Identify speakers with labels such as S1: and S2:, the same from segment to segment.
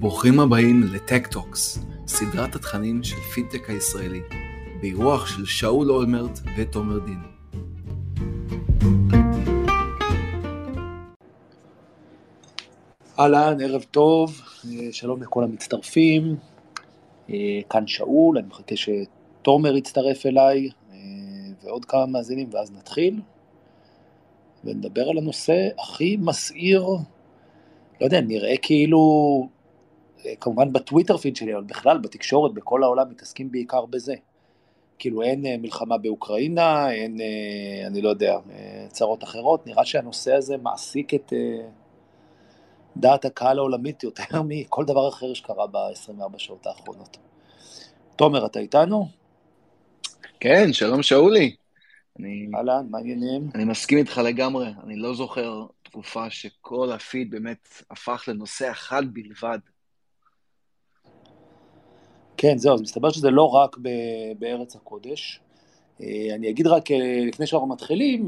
S1: ברוכים הבאים ל Tech Talks, סדרת התכנים של פינטק הישראלי, באירוח של שאול אולמרט ותומר דין.
S2: אהלן, ערב טוב, שלום לכל המצטרפים. כאן שאול, אני מחכה שתומר יצטרף אליי, ועוד כמה מאזינים, ואז נתחיל. ונדבר על הנושא הכי מסעיר, לא יודע, נראה כאילו, כמובן בטוויטר פיד שלי, אבל בכלל בתקשורת, בכל העולם מתעסקים בעיקר בזה. כאילו אין מלחמה באוקראינה, אין, אני לא יודע, צרות אחרות, נראה שהנושא הזה מעסיק את דעת הקהל העולמית יותר מכל דבר אחר שקרה ב-24 שעות האחרונות. תומר, אתה איתנו?
S3: כן, שלום שאולי.
S2: אהלן, מה העניינים?
S3: אני מסכים איתך לגמרי, אני לא זוכר תקופה שכל הפיד באמת הפך לנושא אחד בלבד.
S2: כן, זהו, אז מסתבר שזה לא רק בארץ הקודש. אני אגיד רק, לפני שאנחנו מתחילים,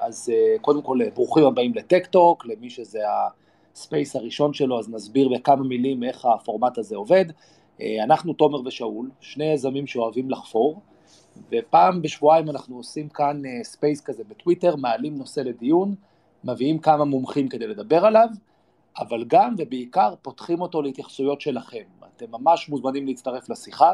S2: אז קודם כל, ברוכים הבאים ל Tech Talk, למי שזה ה Space הראשון שלו, אז נסביר בכמה מילים איך הפורמט הזה עובד. אנחנו תומר ושאול, שני יזמים שאוהבים לחפור, ופעם בשבועיים אנחנו עושים כאן Space כזה בטוויטר, מעלים נושא לדיון, מביאים כמה מומחים כדי לדבר עליו, אבל גם ובעיקר פותחים אותו להתייחסויות שלכם. אתם ממש מוזמנים להצטרף לשיחה,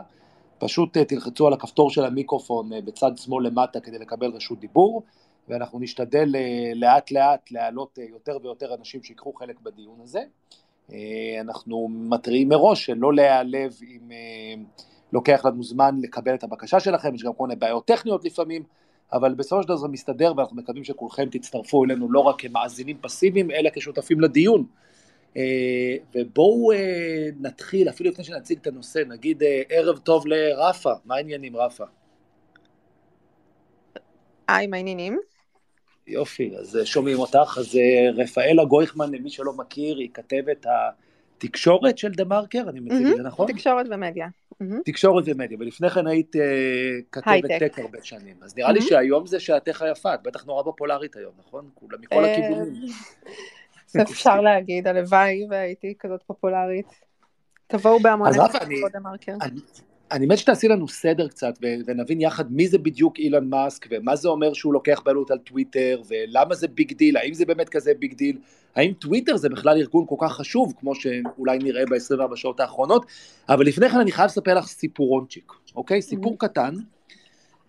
S2: פשוט תלחצו על הכפתור של המיקרופון בצד שמאל למטה כדי לקבל רשות דיבור, ואנחנו נשתדל לאט לאט להעלות יותר ויותר אנשים שיקחו חלק בדיון הזה. אנחנו מתריעים מראש שלא להיעלב אם לוקח לנו זמן לקבל את הבקשה שלכם, יש גם כל מיני בעיות טכניות לפעמים, אבל בסופו של דבר זה מסתדר ואנחנו מקווים שכולכם תצטרפו אלינו לא רק כמאזינים פסיביים, אלא כשותפים לדיון. ובואו נתחיל, אפילו לפני שנציג את הנושא, נגיד ערב טוב לרפה, מה העניינים רפה?
S4: היי, מה העניינים?
S2: יופי, אז שומעים אותך, אז רפאלה גויכמן, למי שלא מכיר, היא כתבת התקשורת של דה מרקר, אני מציג את זה נכון?
S4: תקשורת ומדיה.
S2: תקשורת ומדיה, ולפני כן היית כתבת טק הרבה שנים, אז נראה לי שהיום זה שעתך היפה, את בטח נורא פופולרית היום, נכון? כולה מכל הכיוונים.
S4: אפשר להגיד, הלוואי והייתי כזאת פופולרית. תבואו בהמון
S2: לכבוד דה מרקר. אני מת שתעשי לנו סדר קצת ונבין יחד מי זה בדיוק אילון מאסק ומה זה אומר שהוא לוקח בעלות על טוויטר ולמה זה big deal, האם זה באמת כזה big deal, האם טוויטר זה בכלל ארגון כל כך חשוב כמו שאולי נראה ב-24 שעות האחרונות, אבל לפני כן אני חייב לספר לך סיפורונצ'יק, אוקיי? סיפור קטן,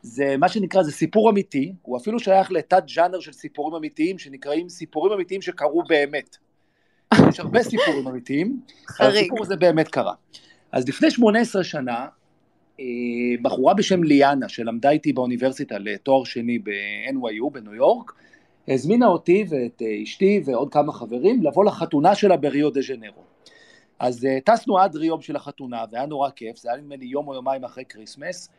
S2: זה מה שנקרא, זה סיפור אמיתי, הוא אפילו שייך לתת ג'אנר של סיפורים אמיתיים שנקראים סיפורים אמיתיים שקרו באמת. יש הרבה סיפורים אמיתיים, אבל הסיפור הזה באמת קרה. אז לפני 18 שנה, בחורה בשם ליאנה, שלמדה איתי באוניברסיטה לתואר שני ב-NYU בניו יורק, הזמינה אותי ואת אשתי ועוד כמה חברים לבוא לחתונה שלה בריו דה ז'נרו. אז טסנו עד ריו של החתונה, והיה נורא כיף, זה היה נדמה לי יום או יומיים אחרי כריסמס,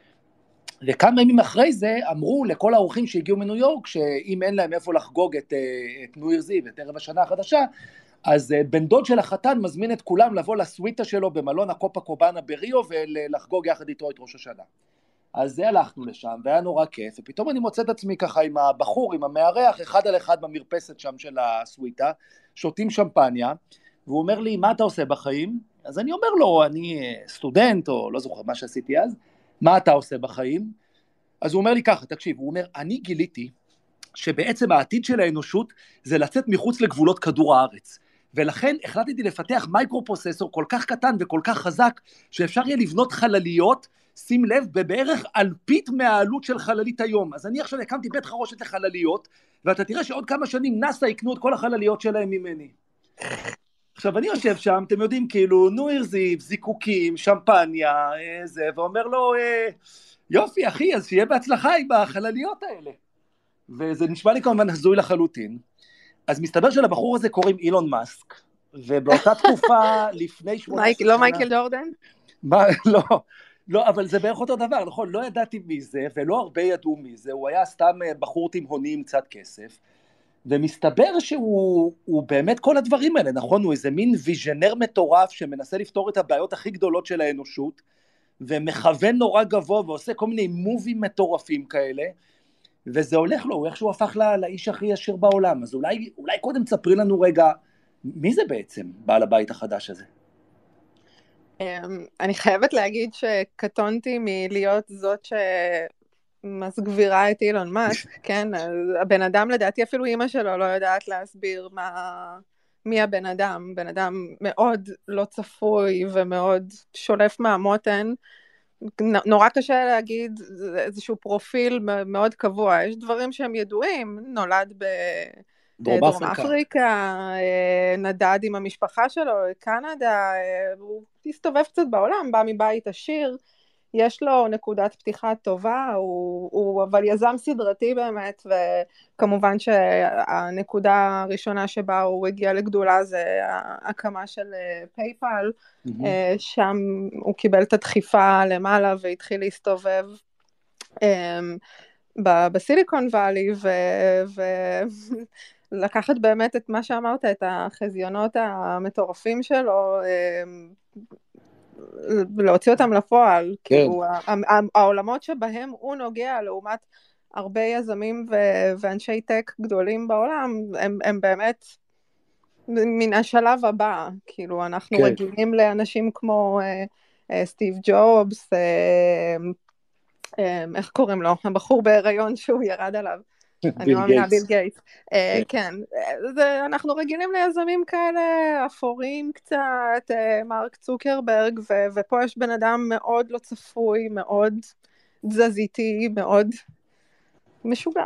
S2: וכמה ימים אחרי זה אמרו לכל האורחים שהגיעו מניו יורק, שאם אין להם איפה לחגוג את, את ניו ירזי ואת ערב השנה החדשה, אז בן דוד של החתן מזמין את כולם לבוא לסוויטה שלו במלון הקופה קובאנה בריו ולחגוג יחד איתו את ראש השנה. אז זה הלכנו לשם והיה נורא כיף, ופתאום אני מוצא את עצמי ככה עם הבחור, עם המארח, אחד על אחד במרפסת שם של הסוויטה, שותים שמפניה, והוא אומר לי, מה אתה עושה בחיים? אז אני אומר לו, אני סטודנט, או לא זוכר מה שעשיתי אז, מה אתה עושה בחיים? אז הוא אומר לי ככה, תקשיב, הוא אומר, אני גיליתי שבעצם העתיד של האנושות זה לצאת מחוץ לגבולות כדור הארץ. ולכן החלטתי לפתח מייקרו פרוססור כל כך קטן וכל כך חזק, שאפשר יהיה לבנות חלליות, שים לב, בבערך אלפית מהעלות של חללית היום. אז אני עכשיו הקמתי בית חרושת לחלליות, ואתה תראה שעוד כמה שנים נאסא יקנו את כל החלליות שלהם ממני. עכשיו אני יושב שם, אתם יודעים, כאילו, נו הרזיב, זיקוקים, שמפניה, זה, ואומר לו, יופי אחי, אז שיהיה בהצלחה עם החלליות האלה. וזה נשמע לי כמובן הזוי לחלוטין. אז מסתבר שלבחור הזה קוראים אילון מאסק, ובאותה תקופה לפני שמונה
S4: שנה... לא מייקל ג'ורדן?
S2: מה, לא, לא, אבל זה בערך אותו דבר, נכון, לא ידעתי מי זה, ולא הרבה ידעו מי זה, הוא היה סתם בחור תימהוני עם קצת כסף, ומסתבר שהוא באמת כל הדברים האלה, נכון? הוא איזה מין ויז'נר מטורף שמנסה לפתור את הבעיות הכי גדולות של האנושות, ומכוון נורא גבוה ועושה כל מיני מובים מטורפים כאלה, וזה הולך לו, הוא איכשהו הפך לא, לאיש הכי עשיר בעולם, אז אולי, אולי קודם תספרי לנו רגע, מי זה בעצם בעל הבית החדש הזה?
S4: אמ, אני חייבת להגיד שקטונתי מלהיות זאת שמסגבירה את אילון מאסק, כן? הבן אדם, לדעתי אפילו אימא שלו לא יודעת להסביר מה... מי הבן אדם, בן אדם מאוד לא צפוי ומאוד שולף מהמותן. נורא קשה להגיד איזשהו פרופיל מאוד קבוע, יש דברים שהם ידועים, נולד ב...
S2: דרום
S4: דרום
S2: אפריקה.
S4: אפריקה, אה, נדד עם המשפחה שלו לקנדה, אה, הוא הסתובב קצת בעולם, בא מבית עשיר, יש לו נקודת פתיחה טובה, הוא, הוא אבל יזם סדרתי באמת, וכמובן שהנקודה הראשונה שבה הוא הגיע לגדולה זה ההקמה של אה, פייפל. אה, שם הוא קיבל את הדחיפה למעלה והתחיל להסתובב אמ, בסיליקון וואלי ולקחת באמת את מה שאמרת, את החזיונות המטורפים שלו, אמ, להוציא אותם לפועל.
S2: כן.
S4: כאילו, ה- ה- העולמות שבהם הוא נוגע לעומת הרבה יזמים ו- ואנשי טק גדולים בעולם, הם, הם באמת מן השלב הבא, כאילו אנחנו
S2: כן.
S4: רגילים לאנשים כמו אה, אה, סטיב ג'ובס, אה, אה, איך קוראים לו? הבחור בהיריון שהוא ירד עליו. אני מאמינה. ביל גייטס. אה,
S2: כן.
S4: כן, אנחנו רגילים ליזמים כאלה אפורים קצת, אה, מרק צוקרברג, ופה יש בן אדם מאוד לא צפוי, מאוד תזזיתי, מאוד משוגע,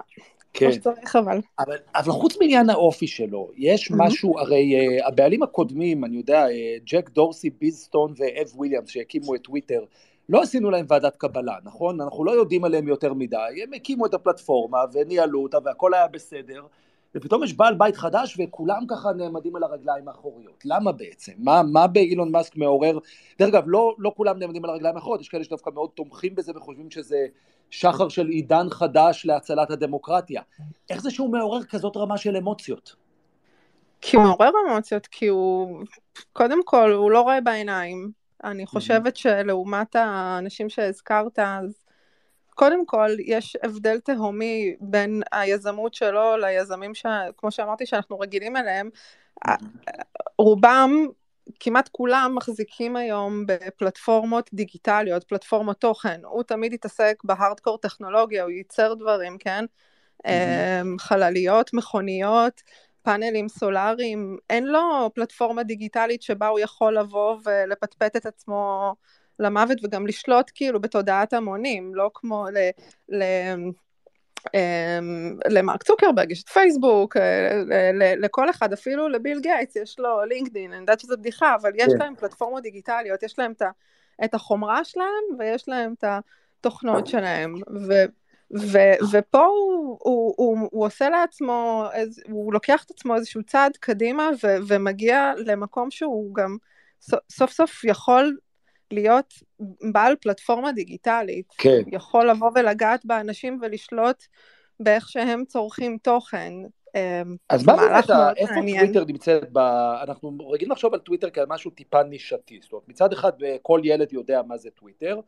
S2: כן.
S4: כמו שצריך אבל.
S2: אבל, אבל חוץ מעניין האופי שלו, יש
S4: אהם.
S2: משהו, הרי אה, הבעלים הקודמים, אני יודע, אה, ג'ק דורסי, ביז סטון ואב וויליאמס שהקימו את טוויטר, לא עשינו להם ועדת קבלה, נכון? אנחנו לא יודעים עליהם יותר מדי, הם הקימו את הפלטפורמה וניהלו אותה והכל היה בסדר, ופתאום יש בעל בית חדש וכולם ככה נעמדים על הרגליים האחוריות. למה בעצם? מה, מה באילון מאסק מעורר? דרך אגב, לא, לא כולם נעמדים על הרגליים האחוריות, יש כאלה שדווקא מאוד תומכים בזה וחושבים שזה שחר של עידן חדש להצלת הדמוקרטיה. איך זה שהוא מעורר כזאת רמה של אמוציות?
S4: כי הוא מעורר אמוציות, כי הוא, קודם כל, הוא לא רואה בעיניים. אני חושבת שלעומת האנשים שהזכרת, אז קודם כל, יש הבדל תהומי בין היזמות שלו ליזמים, ש... כמו שאמרתי, שאנחנו רגילים אליהם. רובם, כמעט כולם מחזיקים היום בפלטפורמות דיגיטליות, פלטפורמות תוכן. הוא תמיד התעסק בהארדקור טכנולוגיה, הוא ייצר דברים, כן? אמ, חלליות, מכוניות, פאנלים סולאריים, אין לו פלטפורמה דיגיטלית שבה הוא יכול לבוא ולפטפט את עצמו למוות וגם לשלוט כאילו בתודעת המונים, לא כמו ל... ל אמ, למרק צוקרברג יש את פייסבוק, אה, לכל אחד, אפילו לביל גייטס יש לו לינקדאין, אני יודעת שזו בדיחה, אבל יש
S2: כן.
S4: להם פלטפורמות דיגיטליות, יש להם את החומרה שלהם ויש להם את התוכנות שלהם, ו- ופה הוא, הוא, הוא, הוא עושה לעצמו, איז- הוא לוקח את עצמו איזשהו צעד קדימה ו- ומגיע למקום שהוא גם סוף סוף יכול להיות בעל פלטפורמה דיגיטלית,
S2: כן.
S4: יכול לבוא ולגעת באנשים ולשלוט באיך שהם צורכים תוכן. אמ,
S2: אז מה באמת, איפה. טוויטר נמצאת ב... אנחנו רגילים לחשוב על טוויטר כעל משהו טיפה נישתי, זאת אומרת, מצד אחד כל ילד יודע מה זה טוויטר, אה,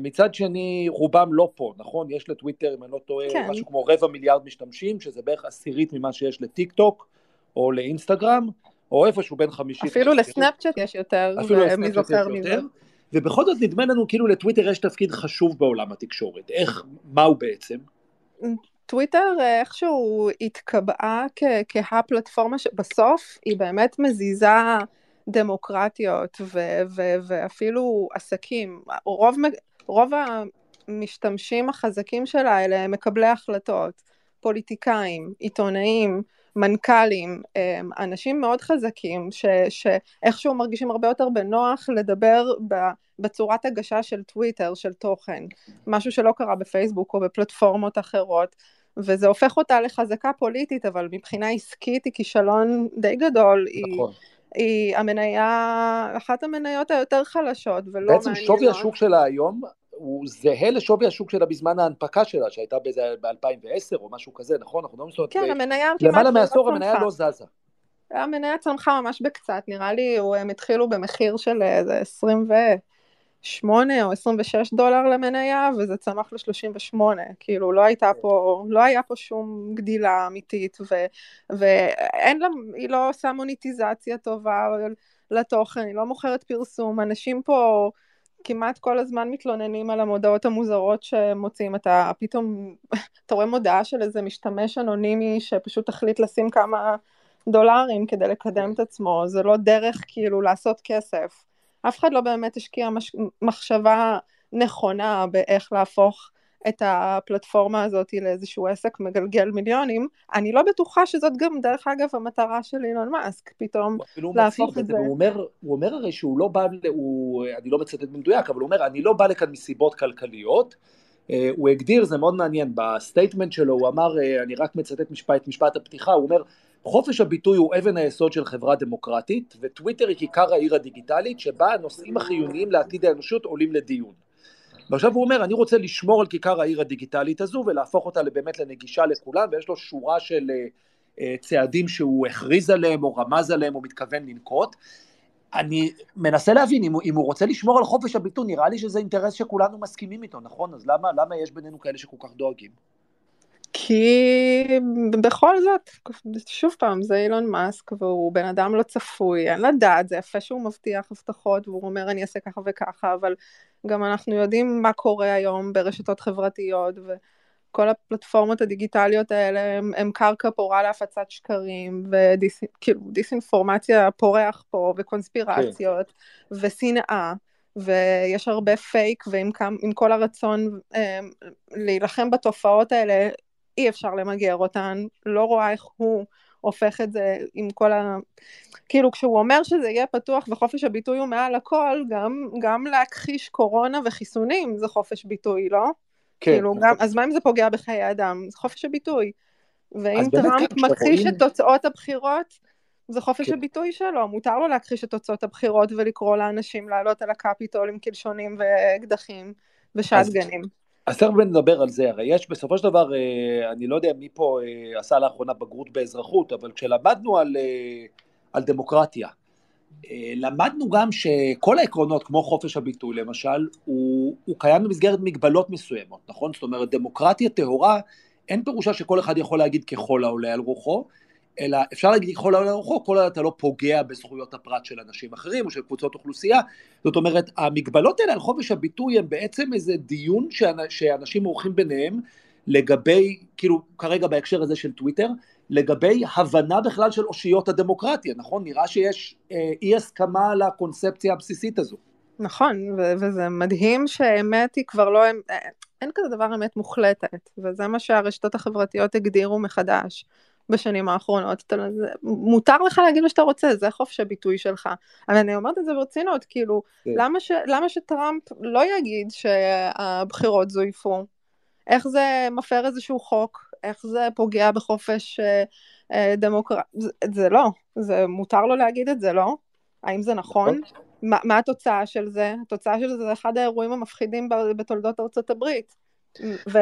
S2: מצד שני רובם לא פה, נכון? יש לטוויטר, אם אני לא טועה,
S4: כן.
S2: משהו כמו רבע מיליארד משתמשים, שזה בערך עשירית ממה שיש לטיק טוק, או לאינסטגרם, או איפשהו בין חמישית.
S4: אפילו. לסנאפצ'אט יש יותר,
S2: אפילו
S4: ומי
S2: לסנאפצ'אט
S4: זוכר מזה.
S2: יותר, ובכל זאת נדמה לנו כאילו לטוויטר יש תפקיד חשוב בעולם התקשורת, איך, מה הוא בעצם?
S4: טוויטר אה, איכשהו התקבעה כ- כהפלטפורמה שבסוף היא באמת מזיזה דמוקרטיות ו- ו- ואפילו עסקים. רוב, רוב המשתמשים החזקים שלה אלה מקבלי החלטות, פוליטיקאים, עיתונאים, מנכ"לים, אנשים מאוד חזקים ש- שאיכשהו מרגישים הרבה יותר בנוח לדבר בצורת הגשה של טוויטר, של תוכן, משהו שלא קרה בפייסבוק או בפלטפורמות אחרות. וזה הופך אותה לחזקה פוליטית, אבל מבחינה עסקית היא כישלון די גדול.
S2: נכון.
S4: היא המניה, אחת המניות היותר חלשות ולא
S2: בעצם
S4: מעניינות.
S2: שווי השוק שלה היום הוא זהה לשווי השוק שלה בזמן ההנפקה שלה, שהייתה באיזה ב-2010 או משהו כזה, נכון? אנחנו לא מסתובבים.
S4: כן, המניה כמעט
S2: למעלה
S4: לא
S2: מעשור המניה. לא זזה.
S4: המניה צמחה ממש בקצת, נראה לי הם התחילו במחיר של איזה 20 ו... 8 או 26 דולר למניה, וזה צמח ל-38, כאילו לא הייתה פה, לא היה פה שום גדילה אמיתית, ו, ואין לה, היא לא עושה מוניטיזציה טובה לתוכן, היא לא מוכרת פרסום, אנשים פה כמעט כל הזמן מתלוננים על המודעות המוזרות שמוצאים, אתה פתאום, אתה רואה מודעה של איזה משתמש אנונימי שפשוט החליט לשים כמה דולרים כדי לקדם את עצמו, זה לא דרך כאילו לעשות כסף. אף אחד לא באמת השקיע מש... מחשבה נכונה באיך להפוך את הפלטפורמה הזאת לאיזשהו עסק מגלגל מיליונים, אני לא בטוחה שזאת גם דרך אגב המטרה של אילון מאסק, פתאום להפוך את זה.
S2: הוא אומר, הוא אומר הרי שהוא לא בא, הוא, אני לא מצטט במדויק, אבל הוא אומר אני לא בא לכאן מסיבות כלכליות, אה, הוא הגדיר, זה מאוד מעניין, ב statement שלו הוא אמר, אה, אני רק מצטט משפט, משפט הפתיחה, הוא אומר חופש הביטוי הוא אבן היסוד של חברה דמוקרטית, וטוויטר היא כיכר העיר הדיגיטלית שבה הנושאים החיוניים לעתיד האנושות עולים לדיון. ועכשיו הוא אומר, אני רוצה לשמור על כיכר העיר הדיגיטלית הזו ולהפוך אותה באמת לנגישה לכולם, ויש לו שורה של uh, צעדים שהוא הכריז עליהם או רמז עליהם או מתכוון לנקוט. אני מנסה להבין, אם, אם הוא רוצה לשמור על חופש הביטוי, נראה לי שזה אינטרס שכולנו מסכימים איתו, נכון? אז למה, למה יש בינינו כאלה שכל כך דואגים?
S4: כי בכל זאת, שוב פעם, זה אילון מאסק והוא בן אדם לא צפוי, אין לדעת, זה יפה שהוא מבטיח הבטחות והוא אומר אני אעשה ככה וככה, אבל גם אנחנו יודעים מה קורה היום ברשתות חברתיות וכל הפלטפורמות הדיגיטליות האלה הם, הם קרקע פורה להפצת שקרים ודיסאינפורמציה ודיס, פורח פה וקונספירציות כן. ושנאה. ויש הרבה פייק ועם כל הרצון אה, להילחם בתופעות האלה אי אפשר למגר אותן, לא רואה איך הוא הופך את זה עם כל ה... כאילו כשהוא אומר שזה יהיה פתוח וחופש הביטוי הוא מעל הכל, גם, גם להכחיש קורונה וחיסונים זה חופש ביטוי, לא? כן. כאילו, גם, אז מה אם זה פוגע בחיי אדם? זה חופש הביטוי. ואם טראמפ מכחיש את תוצאות הבחירות, זה חופש כן. הביטוי שלו, מותר לו להכחיש את תוצאות הבחירות ולקרוא לאנשים לעלות על הקפיטול עם קלשונים ואקדחים ושטגנים.
S2: אז תכף נדבר על זה, הרי יש בסופו של דבר, אה, אני לא יודע מי פה אה, עשה לאחרונה בגרות באזרחות, אבל כשלמדנו על, אה, על דמוקרטיה, למדנו גם שכל העקרונות, כמו חופש הביטוי למשל, הוא, הוא קיים במסגרת מגבלות מסוימות, נכון? זאת אומרת, דמוקרטיה טהורה, אין פירושה שכל אחד יכול להגיד ככל העולה על רוחו, אלא אפשר להגיד ככל העולה רוחו, כל עוד אתה לא פוגע בזכויות הפרט של אנשים אחרים או של קבוצות אוכלוסייה. זאת אומרת, המגבלות האלה על חופש הביטוי הם בעצם איזה דיון שאנשים עורכים ביניהם לגבי, כאילו כרגע בהקשר הזה של טוויטר, לגבי הבנה בכלל של אושיות הדמוקרטיה, נכון? נראה שיש אה, אי הסכמה על הקונספציה הבסיסית הזו.
S4: נכון, ו- וזה מדהים שהאמת היא כבר לא, אין כזה דבר אמת מוחלטת, וזה מה שהרשתות החברתיות הגדירו מחדש. בשנים האחרונות, אתה, זה, מותר לך להגיד מה שאתה רוצה, זה חופש הביטוי שלך. אבל אני אומרת את זה ברצינות, כאילו, כן. למה, ש, למה שטראמפ לא יגיד שהבחירות זויפו? איך זה מפר איזשהו חוק? איך זה פוגע בחופש אה, אה, דמוקרטי? זה, זה לא, זה מותר לו להגיד את זה, לא? האם זה נכון? נכון. מה, מה התוצאה של זה? התוצאה של זה זה אחד האירועים המפחידים בתולדות ארצות הברית. ו...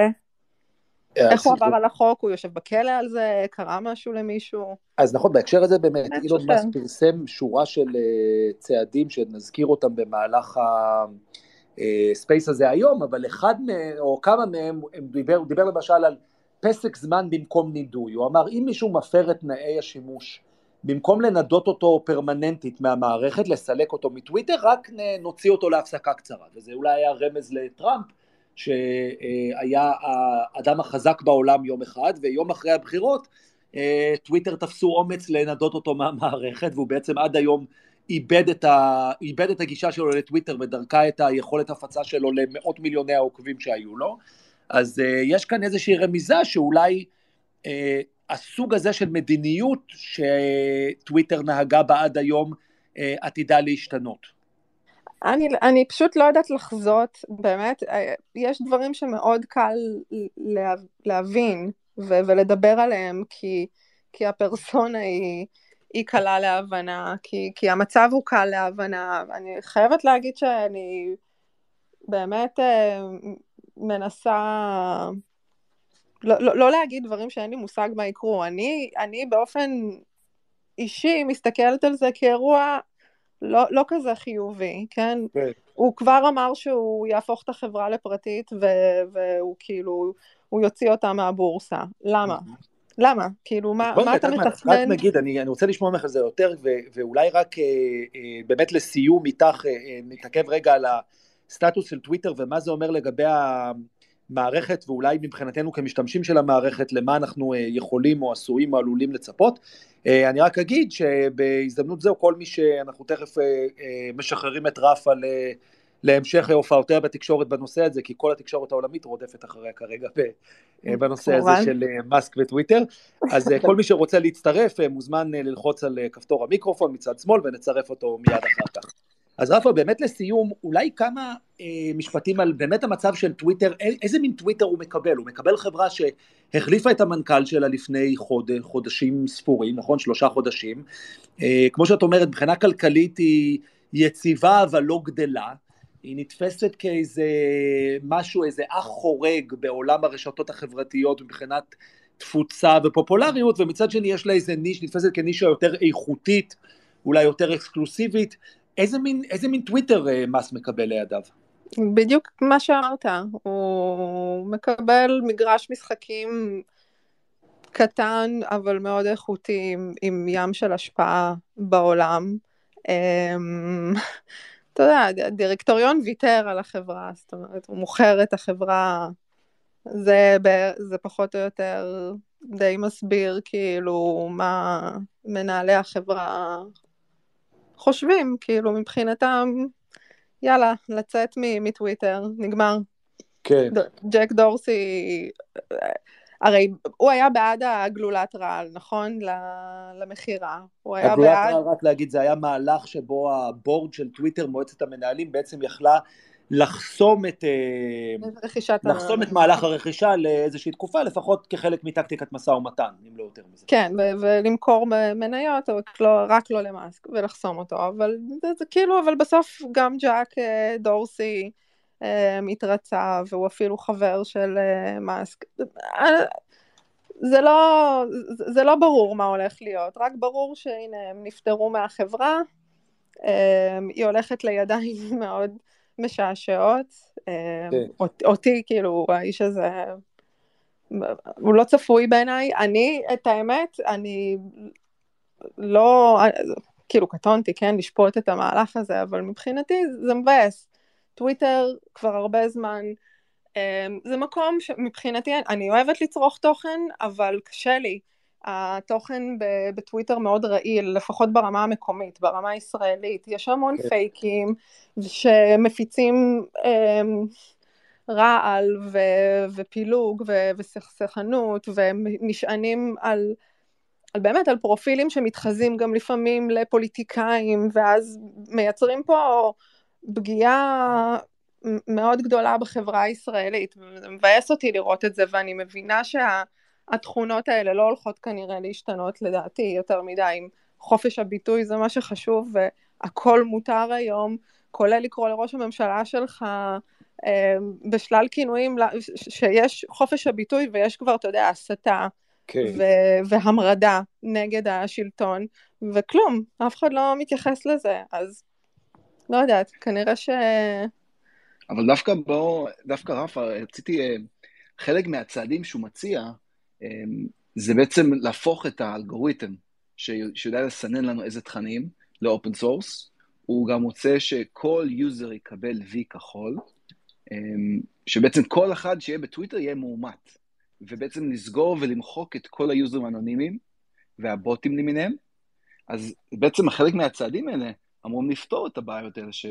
S4: איך הוא עבר על החוק, הוא יושב בכלא על זה, קרה משהו למישהו?
S2: אז נכון, בהקשר הזה באמת, אילון מאסק פרסם שורה של אה, צעדים שנזכיר אותם במהלך הספייס אה, הזה היום, אבל אחד מהם, או כמה מהם, דיבר, הוא דיבר למשל על פסק זמן במקום נידוי, הוא אמר אם מישהו מפר את תנאי השימוש, במקום לנדות אותו פרמננטית מהמערכת, לסלק אותו מטוויטר, רק נוציא אותו להפסקה קצרה, וזה אולי היה רמז לטראמפ, שהיה האדם החזק בעולם יום אחד, ויום אחרי הבחירות אה, טוויטר תפסו אומץ לנדות אותו מהמערכת, והוא בעצם עד היום איבד את, ה... איבד את הגישה שלו לטוויטר ודרכה את היכולת הפצה שלו למאות מיליוני העוקבים שהיו לו. אז uh, יש כאן איזושהי רמיזה שאולי uh, הסוג הזה של מדיניות שטוויטר נהגה בה עד היום עתידה להשתנות.
S4: אני, אני פשוט לא יודעת לחזות, באמת, אה, יש דברים שמאוד קל לה, להבין ו, ולדבר עליהם, כי, כי הפרסונה היא, היא קלה להבנה, כי, כי המצב הוא קל להבנה. אני חייבת להגיד שאני באמת אה, מנסה לא, לא, לא להגיד דברים שאין לי מושג מה יקרו. אני, אני באופן אישי מסתכלת על זה כאירוע לא, לא כזה חיובי, כן? כן? הוא כבר אמר שהוא יהפוך את החברה לפרטית ו- והוא כאילו, הוא יוציא אותה מהבורסה. למה? למה? כאילו, מה, מה אתה מתכנן?
S2: רק נגיד, אני, אני רוצה לשמוע ממך על זה יותר, ו, ואולי רק אה, אה, באמת לסיום איתך, אה, אה, נתעכב רגע על הסטטוס של טוויטר ומה זה אומר לגבי המערכת, ואולי מבחינתנו כמשתמשים של המערכת, למה אנחנו אה, יכולים או עשויים או עלולים לצפות. אה, אני רק אגיד שבהזדמנות זו, כל מי שאנחנו תכף אה, משחררים את רף על... להמשך הופעותיה בתקשורת בנושא הזה, כי כל התקשורת העולמית רודפת אחריה כרגע בנושא הזה של מאסק וטוויטר. אז כל מי שרוצה להצטרף מוזמן ללחוץ על כפתור המיקרופון מצד שמאל ונצרף אותו מיד אחר כך. אז רפה, באמת לסיום, אולי כמה אה, משפטים על באמת המצב של טוויטר, איזה מין טוויטר הוא מקבל? הוא מקבל חברה שהחליפה את המנכ"ל שלה לפני חוד, חודשים ספורים, נכון? שלושה חודשים. אה, כמו שאת אומרת, מבחינה כלכלית היא יציבה אבל לא גדלה. היא נתפסת כאיזה משהו, איזה אח חורג בעולם הרשתות החברתיות מבחינת תפוצה ופופולריות, ומצד שני יש לה איזה ניש, נתפסת כנישה יותר איכותית, אולי יותר אקסקלוסיבית. איזה מין, איזה מין טוויטר אה, מס מקבל לידיו?
S4: בדיוק מה שאמרת, הוא מקבל מגרש משחקים קטן אבל מאוד איכותי עם, עם ים של השפעה בעולם. אמ, אתה יודע, הדירקטוריון ויתר על החברה, זאת אומרת, הוא מוכר את החברה, זה, זה פחות או יותר די מסביר כאילו מה מנהלי החברה חושבים, כאילו מבחינתם, יאללה, לצאת מטוויטר, נגמר.
S2: כן.
S4: ג'ק דורסי הרי הוא היה בעד הגלולת רעל, נכון? למכירה. הוא היה
S2: הגלולת בעד... רעל, רק להגיד, זה היה מהלך שבו ה board של טוויטר, מועצת המנהלים, בעצם יכלה לחסום את...
S4: אה.
S2: לחסום. את מהלך הרכישה לאיזושהי תקופה, לפחות כחלק מטקטיקת משא ומתן, אם לא יותר מזה.
S4: כן, ו- ולמכור מניות, רק לא, רק לא למאסק, ולחסום אותו, אבל זה, זה כאילו, אבל בסוף גם ג'אק אה, דורסי, מתרצה, והוא אפילו חבר של אה, מאסק. זה לא, זה לא ברור מה הולך להיות, רק ברור שהנה הם נפטרו מהחברה, היא הולכת לידיים מאוד משעשעות, כן. אותי כאילו האיש הזה, הוא לא צפוי בעיניי, אני את האמת, אני לא, כאילו קטונתי, כן, לשפוט את המהלך הזה, אבל מבחינתי זה מבאס. טוויטר כבר הרבה זמן, אמ, זה מקום שמבחינתי, אני אוהבת לצרוך תוכן, אבל קשה לי. התוכן בטוויטר מאוד רעיל, לפחות ברמה המקומית, ברמה הישראלית. יש המון כן. פייקים שמפיצים אמ, רעל ו- ופילוג ו- וסכסכנות, והם נשענים על, על באמת על פרופילים שמתחזים גם לפעמים לפוליטיקאים, ואז מייצרים פה פגיעה מאוד גדולה בחברה הישראלית, זה מבאס אותי לראות את זה, ואני מבינה שהתכונות שה, האלה לא הולכות כנראה להשתנות לדעתי יותר מדי, אם חופש הביטוי זה מה שחשוב והכל מותר היום, כולל לקרוא לראש הממשלה שלך אה, בשלל כינויים שיש חופש הביטוי ויש כבר, אתה יודע, הסתה. כן. ו- והמרדה נגד השלטון, וכלום, אף אחד לא מתייחס לזה, אז לא יודעת, כנראה ש...
S3: אבל דווקא בו, דווקא רפה, רציתי, אה, חלק מהצעדים שהוא מציע, זה בעצם להפוך את האלגוריתם שיודע לסנן לנו איזה תכנים ל open source, הוא גם רוצה שכל user יקבל V כחול, אה, שבעצם כל אחד שיהיה בטוויטר יהיה מאומת, ובעצם לסגור ולמחוק את כל היוזרים האנונימיים והבוטים למיניהם, אז בעצם חלק מהצעדים האלה אמורים לפתור את הבעיות האלה ש...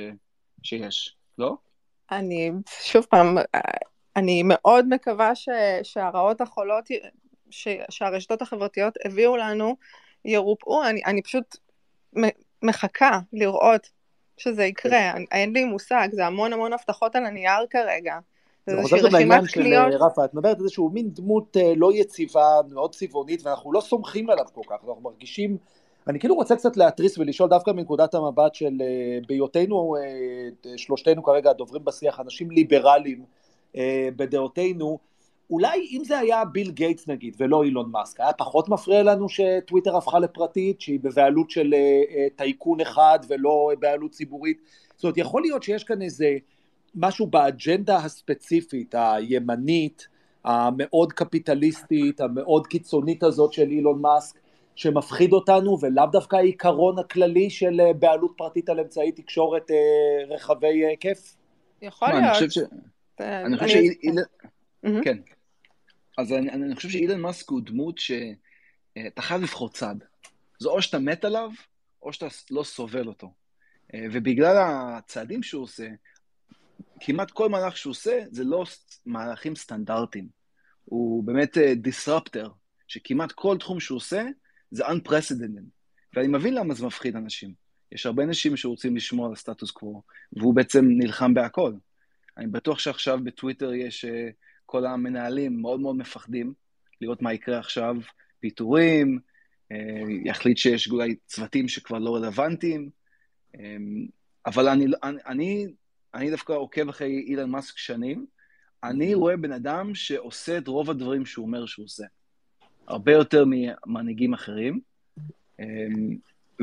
S3: שיש, לא?
S4: אני, שוב פעם, אני מאוד מקווה ש... שהרעות החולות ש... שהרשתות החברתיות הביאו לנו ירופאו, אני, אני פשוט מחכה לראות שזה יקרה, אני, אין לי מושג, זה המון המון הבטחות על הנייר כרגע.
S2: זה חוזר לעניין של רפה, את מדברת איזשהו מין דמות אה, לא יציבה, מאוד צבעונית, ואנחנו לא סומכים עליו כל כך, אנחנו מרגישים אני כאילו רוצה קצת להתריס ולשאול דווקא מנקודת המבט של אה, בהיותנו, אה, שלושתנו כרגע הדוברים בשיח, אנשים ליברליים אה, בדעותינו, אולי אם זה היה ביל גייטס נגיד, ולא אילון מאסק, היה פחות מפריע לנו שטוויטר הפכה לפרטית, שהיא בבעלות של uh, טייקון אחד ולא בעלות ציבורית. זאת אומרת, יכול להיות שיש כאן איזה משהו באג'נדה הספציפית, הימנית, המאוד קפיטליסטית, המאוד קיצונית הזאת של אילון מאסק, שמפחיד אותנו, ולאו דווקא העיקרון הכללי של בעלות פרטית על אמצעי תקשורת רחבי היקף?
S4: יכול להיות.
S3: אני חושב שאילן... כן. אז אני, אני חושב שאילן מאסק הוא דמות שאתה חייב לבחור צד. זה או שאתה מת עליו, או שאתה לא סובל אותו. ובגלל הצעדים שהוא עושה, כמעט כל מהלך שהוא עושה זה לא מהלכים סטנדרטיים. הוא באמת דיסרפטר, שכמעט כל תחום שהוא עושה זה unprecedented. ואני מבין למה זה מפחיד אנשים. יש הרבה אנשים שרוצים לשמור על הסטטוס קוו, והוא בעצם נלחם בהכל. אני בטוח שעכשיו בטוויטר יש, אה, כל המנהלים מאוד מאוד מפחדים לראות מה יקרה עכשיו, פיטורים, אה, יחליט שיש אולי צוותים שכבר לא רלוונטיים, אה, אבל אני, אני, אני, אני דווקא עוקב אחרי אילן מאסק שנים, אני רואה בן אדם שעושה את רוב הדברים שהוא אומר שהוא עושה. הרבה יותר ממנהיגים אחרים.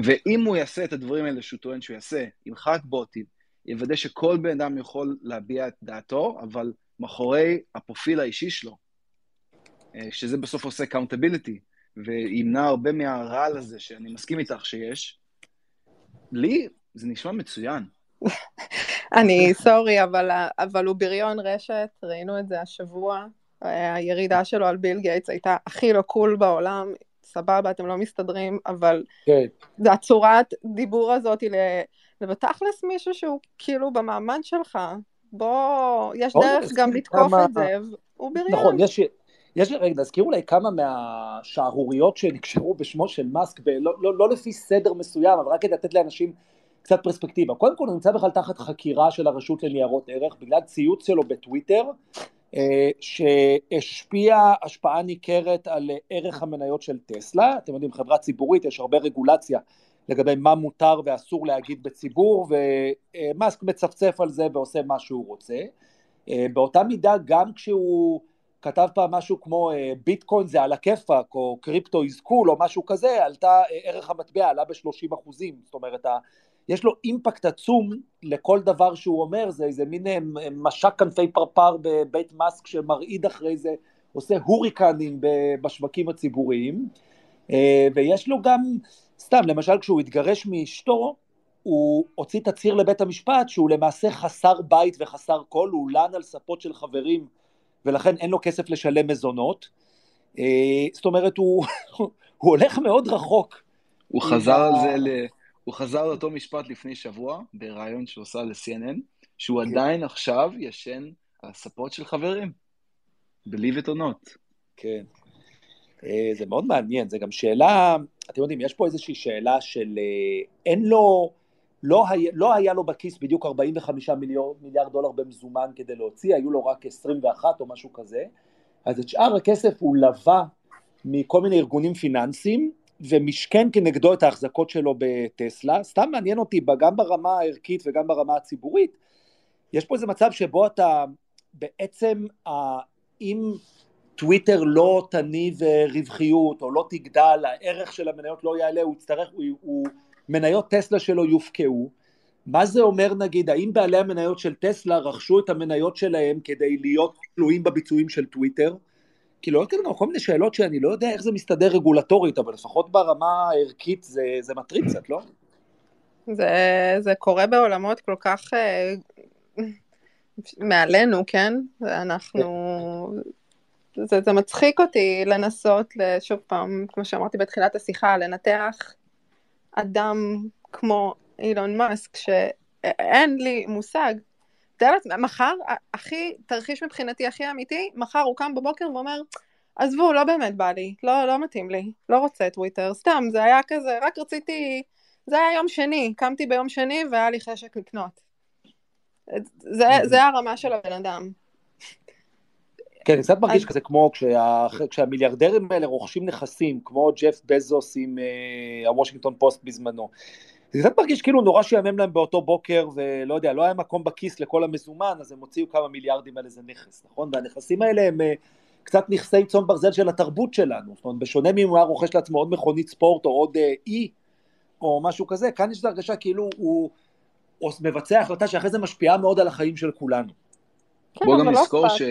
S3: ואם הוא יעשה את הדברים האלה שהוא טוען שהוא יעשה, ימחק בוטים, יוודא שכל בן אדם יכול להביע את דעתו, אבל מאחורי הפרופיל האישי שלו, אה, שזה בסוף עושה accountability, וימנע הרבה מהרעל הזה, שאני מסכים איתך שיש, לי זה נשמע מצוין.
S4: אני sorry, אבל, אבל הוא בריון רשת, ראינו את זה השבוע. הירידה שלו על ביל גייטס הייתה הכי לא cool בעולם, סבבה, אתם לא מסתדרים, אבל כן. זה הצורת דיבור הזאת ובתכלס מישהו שהוא כאילו במעמד שלך, בוא, יש דרך גם לתקוף כמה... את זה, הוא בריון.
S2: נכון, יש, יש, רגע, נזכיר אולי כמה מהשערוריות שנקשרו בשמו של מאסק, ב, לא, לא, לא לפי סדר מסוים, אבל רק כדי לתת לאנשים קצת פרספקטיבה. קודם כל הוא נמצא בכלל תחת חקירה של הרשות לניירות ערך, בגלל ציוץ שלו בטוויטר, אה, שהשפיע השפעה ניכרת על ערך המניות של טסלה, אתם יודעים חברה ציבורית יש הרבה רגולציה לגבי מה מותר ואסור להגיד בציבור ומאסק מצפצף על זה ועושה מה שהוא רוצה. אה, באותה מידה גם כשהוא כתב פעם משהו כמו אה, ביטקוין זה על הכיפאק או קריפטו is cool או משהו כזה, עלתה, ערך המטבע עלה ב-30 אחוזים, זאת אומרת יש לו אימפקט עצום לכל דבר שהוא אומר, זה איזה מין אה, משק כנפי פרפר בבית מאסק שמרעיד אחרי זה, עושה הוריקנים בשווקים הציבוריים, אה, ויש לו גם, סתם, למשל כשהוא התגרש מאשתו, הוא הוציא תצהיר לבית המשפט שהוא למעשה חסר בית וחסר קול, הוא לן על ספות של חברים ולכן אין לו כסף לשלם מזונות. אה, זאת אומרת, הוא, הוא הולך מאוד רחוק.
S3: הוא חזר על זה ל... הוא חזר על אותו משפט לפני שבוע, בריאיון שהוא עשה ל-CNN, שהוא כן. עדיין עכשיו ישן על הספות של חברים. Believe it or not.
S2: כן. אה, זה מאוד מעניין, זה גם שאלה, אתם יודעים, יש פה איזושהי שאלה של אה, אין לו, לא היה, לא היה לו בכיס בדיוק 45 מיליארד, מיליארד דולר במזומן כדי להוציא, היו לו רק 21 או משהו כזה, אז את שאר הכסף הוא לווה מכל מיני ארגונים פיננסיים, ומשכן כנגדו את ההחזקות שלו בטסלה, סתם מעניין אותי גם ברמה הערכית וגם ברמה הציבורית, יש פה איזה מצב שבו אתה בעצם, אם טוויטר לא תניב רווחיות או לא תגדל, הערך של המניות לא יעלה, הוא יצטרך, הוא, הוא, מניות טסלה שלו יופקעו, מה זה אומר נגיד, האם בעלי המניות של טסלה רכשו את המניות שלהם כדי להיות תלויים בביצועים של טוויטר? כאילו, כאלה גם כל מיני שאלות שאני לא יודע איך זה מסתדר רגולטורית, אבל לפחות ברמה הערכית זה, זה מטריד קצת, לא?
S4: זה, זה קורה בעולמות כל כך uh, מעלינו, כן? ואנחנו... זה, זה מצחיק אותי לנסות, שוב פעם, כמו שאמרתי בתחילת השיחה, לנתח אדם כמו אילון מאסק, שאין לי מושג תאר לעצמך, מחר, הכי, תרחיש מבחינתי הכי אמיתי, מחר הוא קם בבוקר ואומר, עזבו, לא באמת בא לי, לא, לא מתאים לי, לא רוצה טוויטר, סתם, זה היה כזה, רק רציתי, זה היה יום שני, קמתי ביום שני והיה לי חשק לקנות. זה, זה הרמה של הבן אדם.
S2: כן, אני קצת מרגיש כזה כמו כשה, כשהמיליארדרים האלה רוכשים נכסים, כמו ג'ף בזוס עם uh, הוושינגטון פוסט בזמנו. זה קצת מרגיש כאילו נורא שיאמם להם באותו בוקר, ולא יודע, לא היה מקום בכיס לכל המזומן, אז הם הוציאו כמה מיליארדים על איזה נכס, נכון? והנכסים האלה הם, אה, קצת נכסי צאן ברזל של התרבות שלנו, זאת אומרת, בשונה מאם הוא היה רוכש לעצמו עוד מכונית ספורט או עוד אה, אי, או משהו כזה, כאן יש את הרגשה כאילו הוא מבצע החלטה שאחרי זה משפיעה מאוד על החיים של כולנו.
S4: כן,
S3: בוא גם
S4: לא
S3: נזכור ש-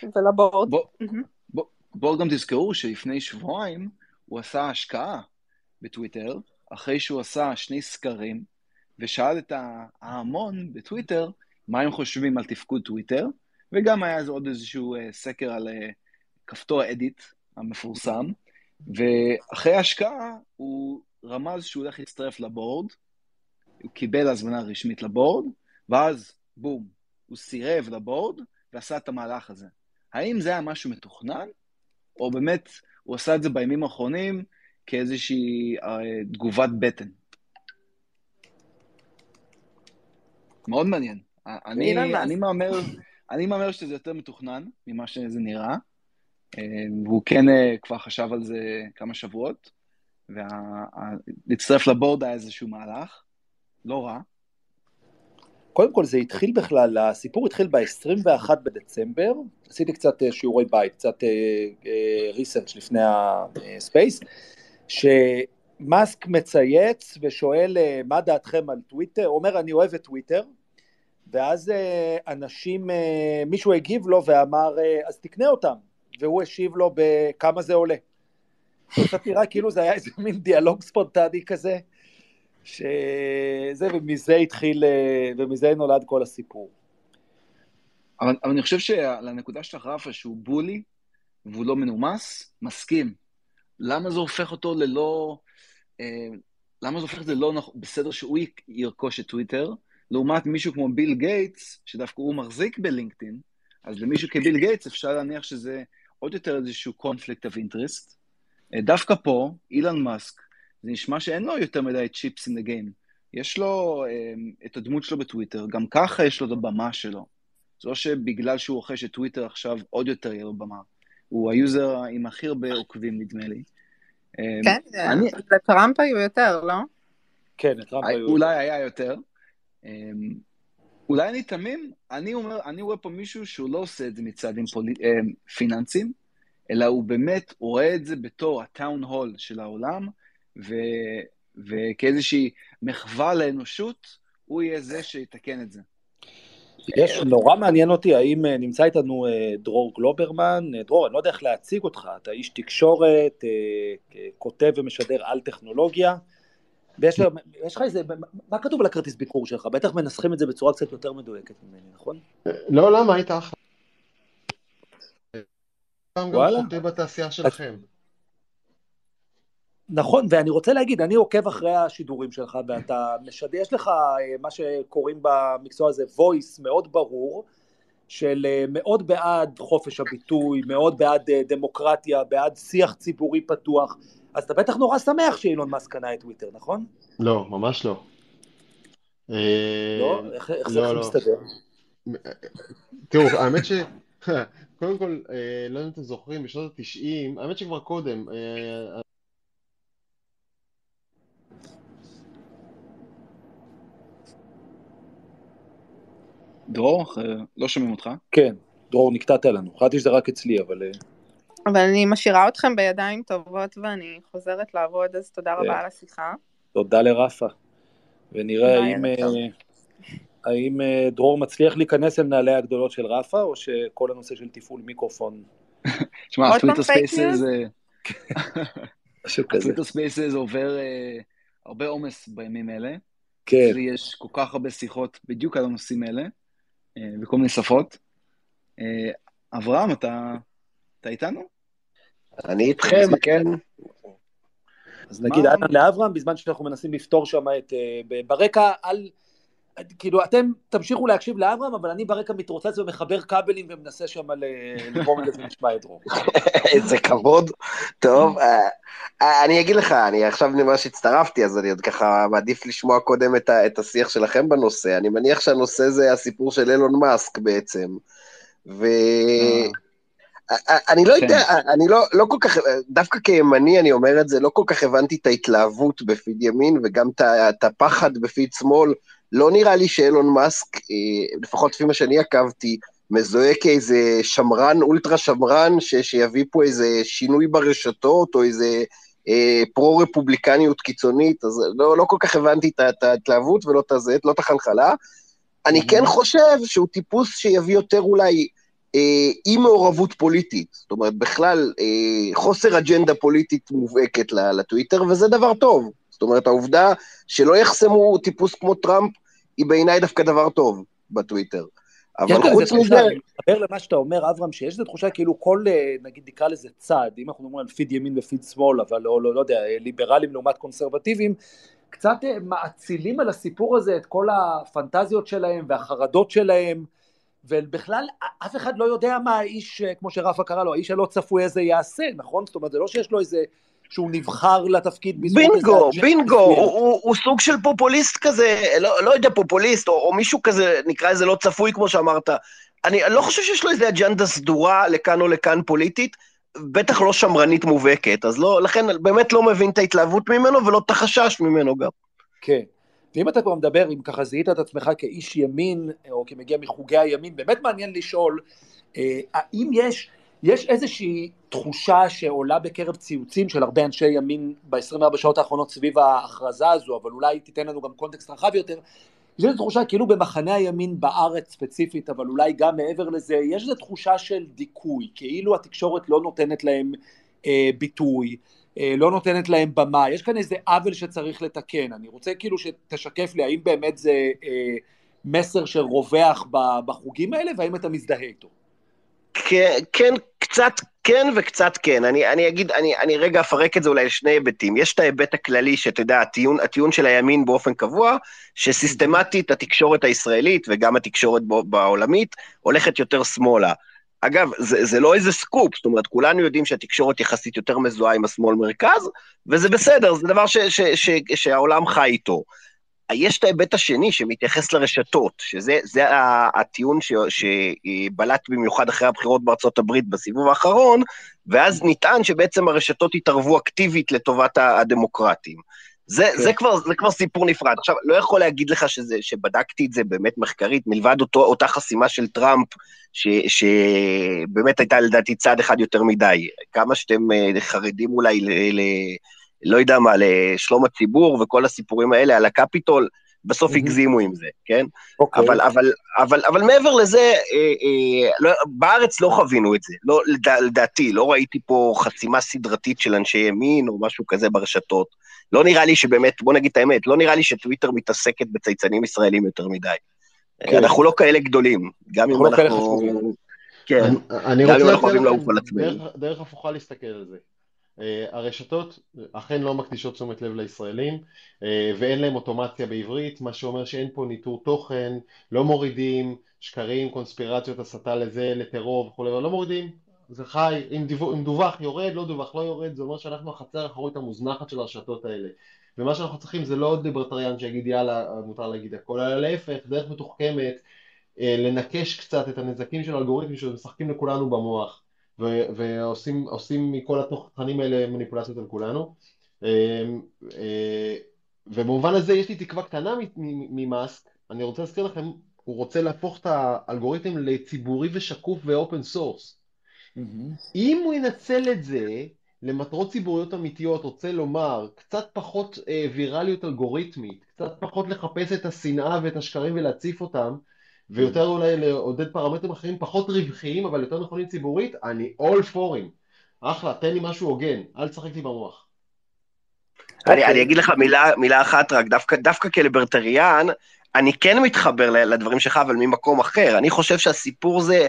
S4: זה לבורד.
S3: בוא-. בוא- בואו גם תזכרו שלפני שבועיים הוא עשה השקעה בטוויטר, אחרי שהוא עשה שני סקרים, ושאל את ההמון בטוויטר מה הם חושבים על תפקוד טוויטר, וגם היה עוד איזשהו אה, סקר על אה, כפתור אדיט המפורסם, ואחרי ההשקעה הוא רמז שהוא הולך להצטרף לבורד, הוא קיבל הזמנה רשמית לבורד, ואז בום, הוא סירב לבורד ועשה את המהלך הזה. האם זה היה משהו מתוכנן, או באמת הוא עשה את זה בימים האחרונים כאיזושהי אה, תגובת בטן? מאוד מעניין. אני,
S4: אילן מאסק.
S3: אני מהמר, אני מהמר שזה יותר מתוכנן ממה שזה נראה, אה, והוא כן אה, כבר חשב על זה כמה שבועות, ולהצטרף לבורד היה איזשהו מהלך, לא רע.
S2: קודם כל זה התחיל בכלל, הסיפור התחיל ב-21 בדצמבר, עשיתי קצת אה, שיעורי בית, קצת ריסרצ' לפני הספייס, שמאסק מצייץ ושואל אה, מה דעתכם על טוויטר, הוא אומר אני אוהב את טוויטר, ואז אה, אנשים, אה, מישהו הגיב לו ואמר אה, אז תקנה אותם, והוא השיב לו בכמה זה עולה. קצת נראה כאילו זה היה איזה מין דיאלוג ספונטני כזה, שזה, ומזה התחיל, אה, ומזה נולד כל הסיפור.
S3: אבל, אבל אני חושב שלנקודה שלך, רפה, שהוא בולי והוא לא מנומס, מסכים. למה זה הופך אותו ללא... אה, למה זה הופך את זה לא נכ... בסדר שהוא ירכוש את טוויטר, לעומת מישהו כמו ביל גייטס, שדווקא הוא מחזיק בלינקדאין, אז למישהו כביל גייטס אפשר להניח שזה עוד יותר איזשהו of interest. אה, דווקא פה, אילן מאסק, זה נשמע שאין לו יותר מדי chips in the game. יש לו אה, את הדמות שלו בטוויטר, גם ככה יש לו את הבמה שלו. זה לא שבגלל שהוא רוכש את טוויטר עכשיו עוד יותר יהיה לו במה. הוא ה user עם הכי הרבה עוקבים, נדמה לי. אה,
S4: כן,
S3: אני-
S4: לטראמפ היו יותר, לא?
S2: כן, את טראמפ היו...
S3: אולי היה יותר. אמ, אולי אני תמים, אני אומר, אני רואה פה מישהו שהוא לא עושה את זה מצעדים פולי, אמ, פיננסיים, אלא הוא באמת, הוא רואה את זה בתור הטאון הול של העולם, ו, וכאיזושהי מחווה לאנושות, הוא יהיה זה שיתקן את זה.
S2: יש, נורא מעניין אותי, האם אה, נמצא איתנו אה, דרור גלוברמן, אה, דרור, אני לא יודע איך להציג אותך, אתה איש תקשורת, כותב ומשדר על טכנולוגיה, ויש לך איזה, מה- כתוב על הכרטיס ביקור שלך? בטח מנסחים את זה בצורה קצת יותר מדויקת ממני, נכון?
S5: לא, למה? היית אחלה. גם גם
S2: וואלה.
S5: חוטא בתעשייה שלכם.
S2: נכון, ואני רוצה להגיד, אני עוקב אחרי השידורים שלך, ואתה משדר, יש לך אה, מה שקוראים במקצוע הזה voice מאוד ברור, של אה, מאוד בעד חופש הביטוי, מאוד בעד אה, דמוקרטיה, בעד שיח ציבורי פתוח, אז אתה בטח נורא שמח שאילון מאסק קנה את טוויטר, נכון?
S5: לא, ממש לא.
S2: לא? איך זה
S5: לא,
S2: זה
S5: לא.
S2: מסתדר?
S5: תראו, האמת ש... קודם כל, לא יודע אם אתם זוכרים, בשנות ה-90, האמת שכבר קודם,
S3: דרור, אה, לא שומעים אותך.
S2: כן, דרור, נקטעת לנו, חשבתי שזה רק אצלי, אבל... אה,
S4: אבל אני משאירה אתכם בידיים טובות ואני חוזרת לעבוד, אז תודה. רבה על השיחה.
S2: תודה לרפה. ונראה האם. אה, האם אה, דרור מצליח להיכנס אל נעלי הגדולות של רפה, או שכל הנושא של תפעול מיקרופון,
S3: תשמע, הטוויטר
S4: fake
S3: spaces,
S2: משהו כזה.
S3: הטוויטר ספייסס עובר אה, הרבה עומס בימים אלה.
S2: כן.
S3: יש כל כך הרבה שיחות בדיוק על הנושאים האלה, אה, בכל מיני שפות. אה, אברהם, אתה, אתה איתנו?
S6: אני איתכם, כן.
S2: אז נגיד
S3: מה-
S2: אהלן לאברהם, בזמן שאנחנו מנסים לפתור שם את... אה, ברקע, על... כאילו, אתם תמשיכו להקשיב לאברהם, אבל אני ברקע מתרוצץ ומחבר כבלים ומנסה שם לגרום לזה שנשמע את דרור.
S6: איזה כבוד. טוב, אה, אה, אני אגיד לך, אני עכשיו ממש הצטרפתי, אז אני עוד ככה מעדיף לשמוע קודם את השיח שלכם בנושא. אני מניח שהנושא זה הסיפור של אילון מאסק בעצם. ו...
S3: אה,
S6: אני לא
S3: כן.
S6: יודע, אני לא, לא כל כך, דווקא כימני אני אומר את זה, לא כל כך הבנתי את ההתלהבות בפיד ימין וגם את הפחד בפיד שמאל. לא נראה לי שאילון מאסק, אה, לפחות לפי מה שאני עקבתי, מזוהה כאיזה שמרן, אולטרה שמרן, ש, שיביא פה איזה שינוי ברשתות, או איזה אה, פרו-רפובליקניות קיצונית, אז לא, לא כל כך הבנתי את ההתלהבות ולא את הזה, לא את החלחלה. אני mm-hmm. כן חושב שהוא טיפוס שיביא יותר אולי אה, אי מעורבות פוליטית, זאת אומרת, בכלל, אה, חוסר אג'נדה פוליטית מובהקת לטוויטר, וזה דבר טוב. זאת אומרת, העובדה שלא יחסמו טיפוס כמו טראמפ, היא בעיניי דווקא דבר טוב בטוויטר.
S2: אבל חוץ מזה... אני מתחבר למה שאתה אומר, אברהם, שיש איזו תחושה כאילו כל, אה, נגיד נקרא לזה צד, אם אנחנו מדברים על פיד ימין ופיד שמאל, אבל לא, לא, לא יודע, ליברלים לעומת קונסרבטיבים, קצת אה, מאצילים על הסיפור הזה את כל הפנטזיות שלהם והחרדות שלהם, ובכלל אף אחד לא יודע מה האיש, אה, כמו שרפה קרא לו, האיש הלא צפוי הזה יעשה, נכון? זאת אומרת, זה לא שיש לו איזה שהוא נבחר לתפקיד
S6: בינגו, בינגו, הוא, הוא, הוא סוג של פופוליסט כזה, לא, לא יודע, פופוליסט, או, או מישהו כזה, נקרא לזה לא צפוי, כמו שאמרת. אני, אני לא חושב שיש לו איזה אג'נדה סדורה לכאן או לכאן פוליטית, בטח לא שמרנית מובהקת, אז לא, לכן באמת לא מבין את ההתלהבות ממנו ולא את החשש ממנו גם.
S2: כן. ואם אתה כבר מדבר, אם ככה זיהית את עצמך כאיש ימין, או כמגיע מחוגי הימין, באמת מעניין לשאול, אה, האם יש... יש איזושהי תחושה שעולה בקרב ציוצים של הרבה אנשי ימין ב-24 שעות האחרונות סביב ההכרזה הזו, אבל אולי תיתן לנו גם קונטקסט רחב יותר, יש איזו תחושה כאילו במחנה הימין בארץ ספציפית, אבל אולי גם מעבר לזה, יש איזו תחושה של דיכוי, כאילו התקשורת לא נותנת להם אה, ביטוי, אה, לא נותנת להם במה, יש כאן איזה עוול שצריך לתקן, אני רוצה כאילו שתשקף לי האם באמת זה אה, מסר שרווח בחוגים האלה והאם אתה מזדהה איתו.
S6: כן, קצת כן וקצת כן. אני, אני אגיד, אני, אני רגע אפרק את זה אולי לשני היבטים. יש את ההיבט הכללי, שאתה יודע, הטיעון, הטיעון של הימין באופן קבוע, שסיסטמטית התקשורת הישראלית וגם התקשורת בעולמית הולכת יותר שמאלה. אגב, זה, זה לא איזה סקופ, זאת אומרת, כולנו יודעים שהתקשורת יחסית יותר מזוהה עם השמאל-מרכז, וזה בסדר, זה דבר ש, ש, ש, שהעולם חי איתו. יש את ההיבט השני שמתייחס לרשתות, שזה הטיעון שבלט במיוחד אחרי הבחירות בארצות הברית בסיבוב האחרון, ואז נטען שבעצם הרשתות התערבו אקטיבית לטובת הדמוקרטים. זה, כן. זה, כבר, זה כבר סיפור נפרד. עכשיו, לא יכול להגיד לך שזה, שבדקתי את זה באמת מחקרית, מלבד אותו, אותה חסימה של טראמפ, ש, שבאמת הייתה לדעתי צעד אחד יותר מדי. כמה שאתם אה, חרדים אולי ל, ל, לא יודע מה, לשלום הציבור וכל הסיפורים האלה על הקפיטול, בסוף הגזימו עם זה, כן? Okay. אוקיי. אבל, אבל, אבל, אבל מעבר לזה, אה, אה, לא, בארץ לא חווינו את זה, לא, לדע, לדעתי, לא ראיתי פה חסימה סדרתית של אנשי ימין או משהו כזה ברשתות. לא נראה לי שבאמת, בוא נגיד את האמת, לא נראה לי שטוויטר מתעסקת בצייצנים ישראלים יותר מדי. כן. אנחנו לא כאלה גדולים, גם אם אנחנו... אנחנו... כן,
S5: אני גם אם אנחנו אוהבים לעוף על עצמנו. דרך הפוכה להסתכל על זה. Uh, הרשתות אכן לא מקדישות תשומת לב לישראלים uh, ואין להם אוטומציה בעברית, מה שאומר שאין פה ניטור תוכן, לא מורידים שקרים, קונספירציות, הסתה לזה, לטרור וכולי, לא מורידים, זה חי, אם, דיווח, אם דווח יורד, לא דווח לא יורד, זה אומר שאנחנו החצר האחורית המוזנחת של הרשתות האלה. ומה שאנחנו צריכים זה לא עוד ליברטריאן שיגיד יאללה מותר להגיד הכל, אלא להפך, דרך מתוחכמת uh, לנכש קצת את הנזקים של האלגוריתמים שמשחקים לכולנו במוח ועושים מכל התוכנים האלה מניפולציות על כולנו. אמ, אה, ובמובן הזה יש לי תקווה קטנה ממאסק, אני רוצה להזכיר לכם, הוא רוצה להפוך את האלגוריתם לציבורי ושקוף ו open source. אם הוא ינצל את זה למטרות ציבוריות אמיתיות, רוצה לומר, קצת פחות אה, ויראליות אלגוריתמית, קצת פחות לחפש את השנאה ואת השקרים ולהציף אותם, ויותר אולי לעודד פרמטרים אחרים פחות רווחיים אבל יותר נכונים ציבורית, אני all for him. אחלה, תן לי משהו הוגן, אל תשחק לי במוח.
S6: אני, okay. אני אגיד לך מילה, מילה אחת רק, דווקא, דווקא כליברטריאן, אני כן מתחבר לדברים שלך, אבל ממקום אחר. אני חושב שהסיפור זה,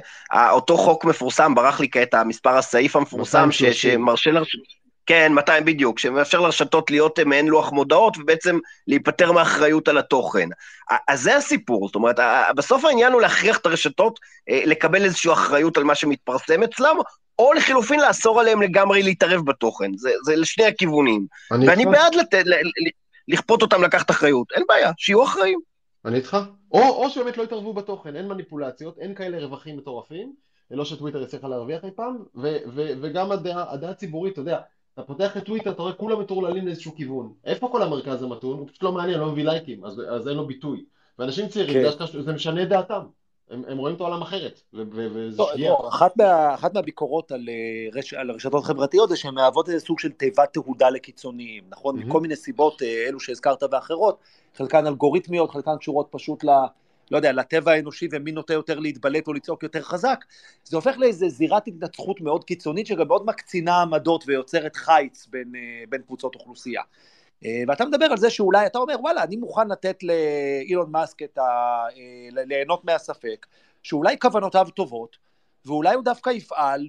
S6: אותו חוק מפורסם, ברח לי כעת המספר הסעיף המפורסם, ש, שמרשה לרשות... כן, 200 בדיוק, שמאפשר לרשתות להיות מעין לוח מודעות ובעצם להיפטר מאחריות על התוכן. אז זה הסיפור, זאת אומרת, בסוף העניין הוא להכריח את הרשתות אה, לקבל איזושהי אחריות על מה שמתפרסם אצלם, או לחילופין לאסור עליהם לגמרי להתערב בתוכן. זה, זה לשני הכיוונים. ואני בעד לתת, לכפות אותם לקחת אחריות, אין בעיה, שיהיו אחראים.
S5: אני איתך. או, או שבאמת לא יתערבו בתוכן, אין מניפולציות, אין כאלה רווחים מטורפים, לא שטוויטר יצליח להרוויח אי פעם, ו- ו- וגם הדעה, הדעה הציבורית, אתה יודע, אתה פותח את טוויטר, אתה רואה כולם מטורללים לאיזשהו כיוון. איפה כל המרכז המתון? הוא פשוט לא מעניין, לא מביא לייקים, אז, אז אין לו ביטוי. ואנשים צעירים, כן. זה משנה את דעתם. הם, הם רואים את העולם אחרת, וזה שגיאה.
S2: לא, אחת, מה, אחת מהביקורות על, אה, רש, על רשתות חברתיות זה שהן מהוות איזה סוג של תיבת תהודה לקיצוניים, נכון? Mm-hmm. מכל מיני סיבות, אה, אלו שהזכרת ואחרות, חלקן אלגוריתמיות, חלקן קשורות פשוט ל... לא יודע, לטבע האנושי ומי נוטה יותר להתבלט או לצעוק יותר חזק, זה הופך לאיזה זירת התנצחות מאוד קיצונית שגם מאוד מקצינה עמדות ויוצרת חיץ בין, אה, בין קבוצות אוכלוסייה. אה, ואתה מדבר על זה שאולי אתה אומר וואלה אני מוכן לתת לאילון מאסק את ה... אה, ליהנות מהספק שאולי כוונותיו טובות ואולי הוא דווקא יפעל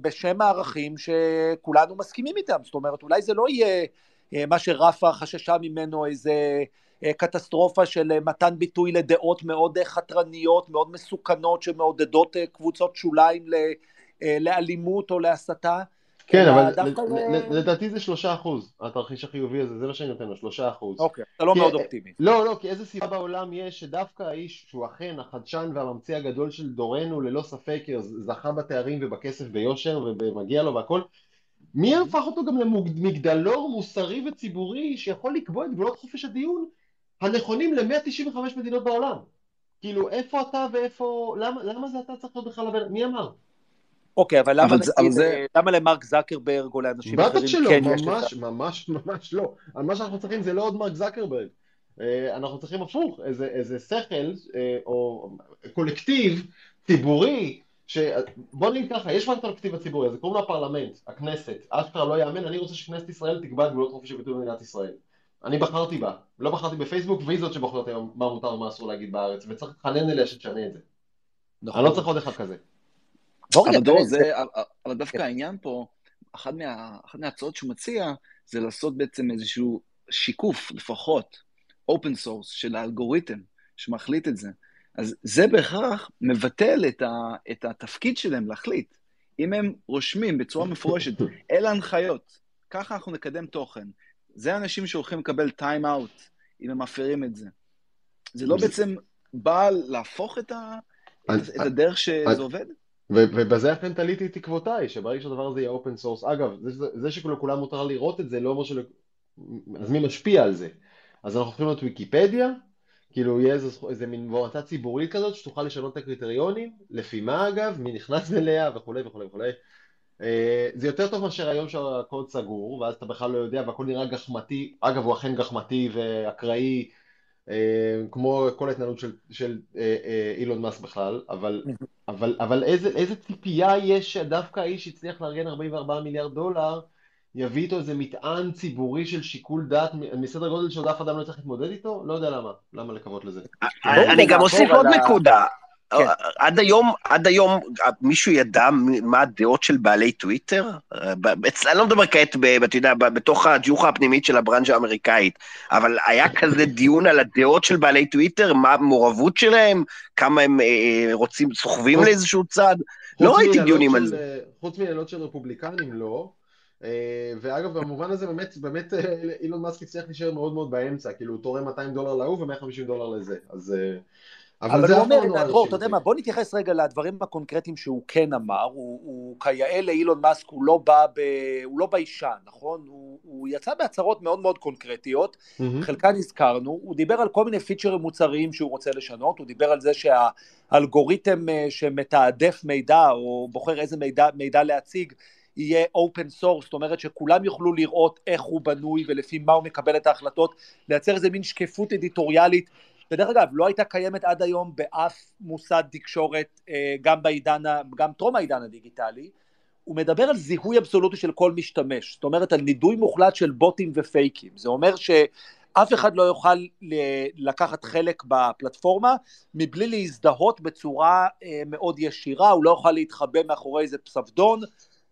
S2: בשם הערכים שכולנו מסכימים איתם זאת אומרת אולי זה לא יהיה מה שרפה חששה ממנו איזה קטסטרופה של מתן ביטוי לדעות מאוד חתרניות מאוד מסוכנות שמעודדות קבוצות שוליים לאלימות או להסתה
S5: כן, אבל לדעתי זה שלושה אחוז, התרחיש החיובי הזה, זה מה שאני נותן לו, שלושה אחוז.
S2: אוקיי, אתה לא מאוד אופטימי.
S5: לא, לא, כי איזה סיבה בעולם יש שדווקא האיש שהוא אכן החדשן והממציא הגדול של דורנו, ללא ספק זכה בתארים ובכסף ביושר ומגיע לו והכל, מי הפך אותו גם למגדלור מוסרי וציבורי שיכול לקבוע את גבולות חופש הדיון הנכונים ל-195 מדינות בעולם? כאילו, איפה אתה ואיפה, למה זה אתה צריך להיות בכלל, מי אמר?
S2: אוקיי, אבל למה, אבל נגיד, זה... למה למרק זקרברג או לאנשים אחרים
S5: כן יש בטח שלא, ממש, ממש, ממש לא. מה שאנחנו צריכים זה לא עוד מרק זקרברג. אה, אנחנו צריכים הפוך, איזה, איזה שכל אה, או קולקטיב ציבורי, ש... בוא נגיד ככה, יש כבר קולקטיב הציבורי, זה קוראים לו הפרלמנט, הכנסת, אשכרה לא יאמן, אני רוצה שכנסת ישראל תקבע את גבולות חופש הביטוי במדינת ישראל. אני בחרתי בה, לא בחרתי בפייסבוק, והיא זאת שבוחרת היום מה מותר ומה אסור להגיד בארץ, וצריך להתחנן אליה שתשנה את זה. נכון. אני לא צריך עוד אחד כזה.
S3: אבל דור, זה, אבל דווקא כן. העניין פה, אחת, מה, אחת מההצעות שהוא מציע, זה לעשות בעצם איזשהו שיקוף, לפחות, open source של האלגוריתם שמחליט את זה. אז זה בהכרח מבטל את, ה, את התפקיד שלהם להחליט. אם הם רושמים בצורה מפורשת, אלה הנחיות, ככה אנחנו נקדם תוכן. זה אנשים שהולכים לקבל time out, אם הם מפרים את זה. זה לא בעצם בא להפוך את, ה, את הדרך שזה עובד?
S5: ובזה אכן תליתי תקוותיי, שברגע שהדבר הזה יהיה open source, אגב, זה, זה שכולם מותר לראות את זה, לא אומר של... אז מי משפיע על זה? אז אנחנו הולכים להיות ויקיפדיה, כאילו יהיה איזה, איזה מין מועצה ציבורית כזאת שתוכל לשנות את הקריטריונים, לפי מה אגב, מי נכנס אליה וכולי וכולי וכולי. אה, זה יותר טוב מאשר היום שהקוד סגור, ואז אתה בכלל לא יודע והכל נראה גחמתי, אגב הוא אכן גחמתי ואקראי, אה, כמו כל ההתנהלות של, של אה, אילון מאסק בכלל, אבל אבל, אבל איזה, איזה ציפייה יש שדווקא האיש הצליח לארגן 44 מיליארד דולר, יביא איתו איזה מטען ציבורי של שיקול דעת מסדר גודל שעוד אף אדם לא צריך להתמודד איתו? לא יודע למה, למה לקוות לזה.
S6: אני גם אוסיף עוד נקודה. כן. עד היום, עד היום מישהו ידע מה הדעות של בעלי טוויטר? אני לא מדבר כעת, אתה יודע, בתוך הג'וחה הפנימית של הברנז'ה האמריקאית, אבל היה כזה דיון על הדעות של בעלי טוויטר, מה המעורבות שלהם, כמה הם אה, אה, רוצים, סוחבים לאיזשהו צד? לא ראיתי דיונים על זה.
S5: חוץ מעניינות של רפובליקנים, לא. אה, ואגב, במובן הזה באמת, באמת אילון מאסק הצליח להישאר מאוד מאוד באמצע, כאילו הוא תורם 200 דולר להוא ו-150 דולר לזה, אז...
S2: אבל הוא אומר, דרור, אתה יודע מה, בוא נתייחס רגע לדברים הקונקרטיים שהוא כן אמר, הוא, הוא כיאה לאילון מאסק, הוא לא בא, ב, הוא לא ביישן, נכון? הוא, הוא יצא בהצהרות מאוד מאוד קונקרטיות, mm-hmm. חלקן הזכרנו, הוא דיבר על כל מיני פיצ'רים מוצריים שהוא רוצה לשנות, הוא דיבר על זה שהאלגוריתם אה, שמתעדף מידע, או בוחר איזה מידע, מידע להציג, יהיה open source, זאת אומרת שכולם יוכלו לראות איך הוא בנוי ולפי מה הוא מקבל את ההחלטות, לייצר איזה מין שקיפות אדיטוריאלית ודרך אגב, לא הייתה קיימת עד היום באף מוסד תקשורת, אה, גם בעידן, גם טרום העידן הדיגיטלי, הוא מדבר על זיהוי אבסולוטי של כל משתמש, זאת אומרת על נידוי מוחלט של בוטים ופייקים, זה אומר שאף אחד לא יוכל לקחת חלק בפלטפורמה מבלי להזדהות בצורה אה, מאוד ישירה, הוא לא יוכל להתחבא מאחורי איזה פסבדונים,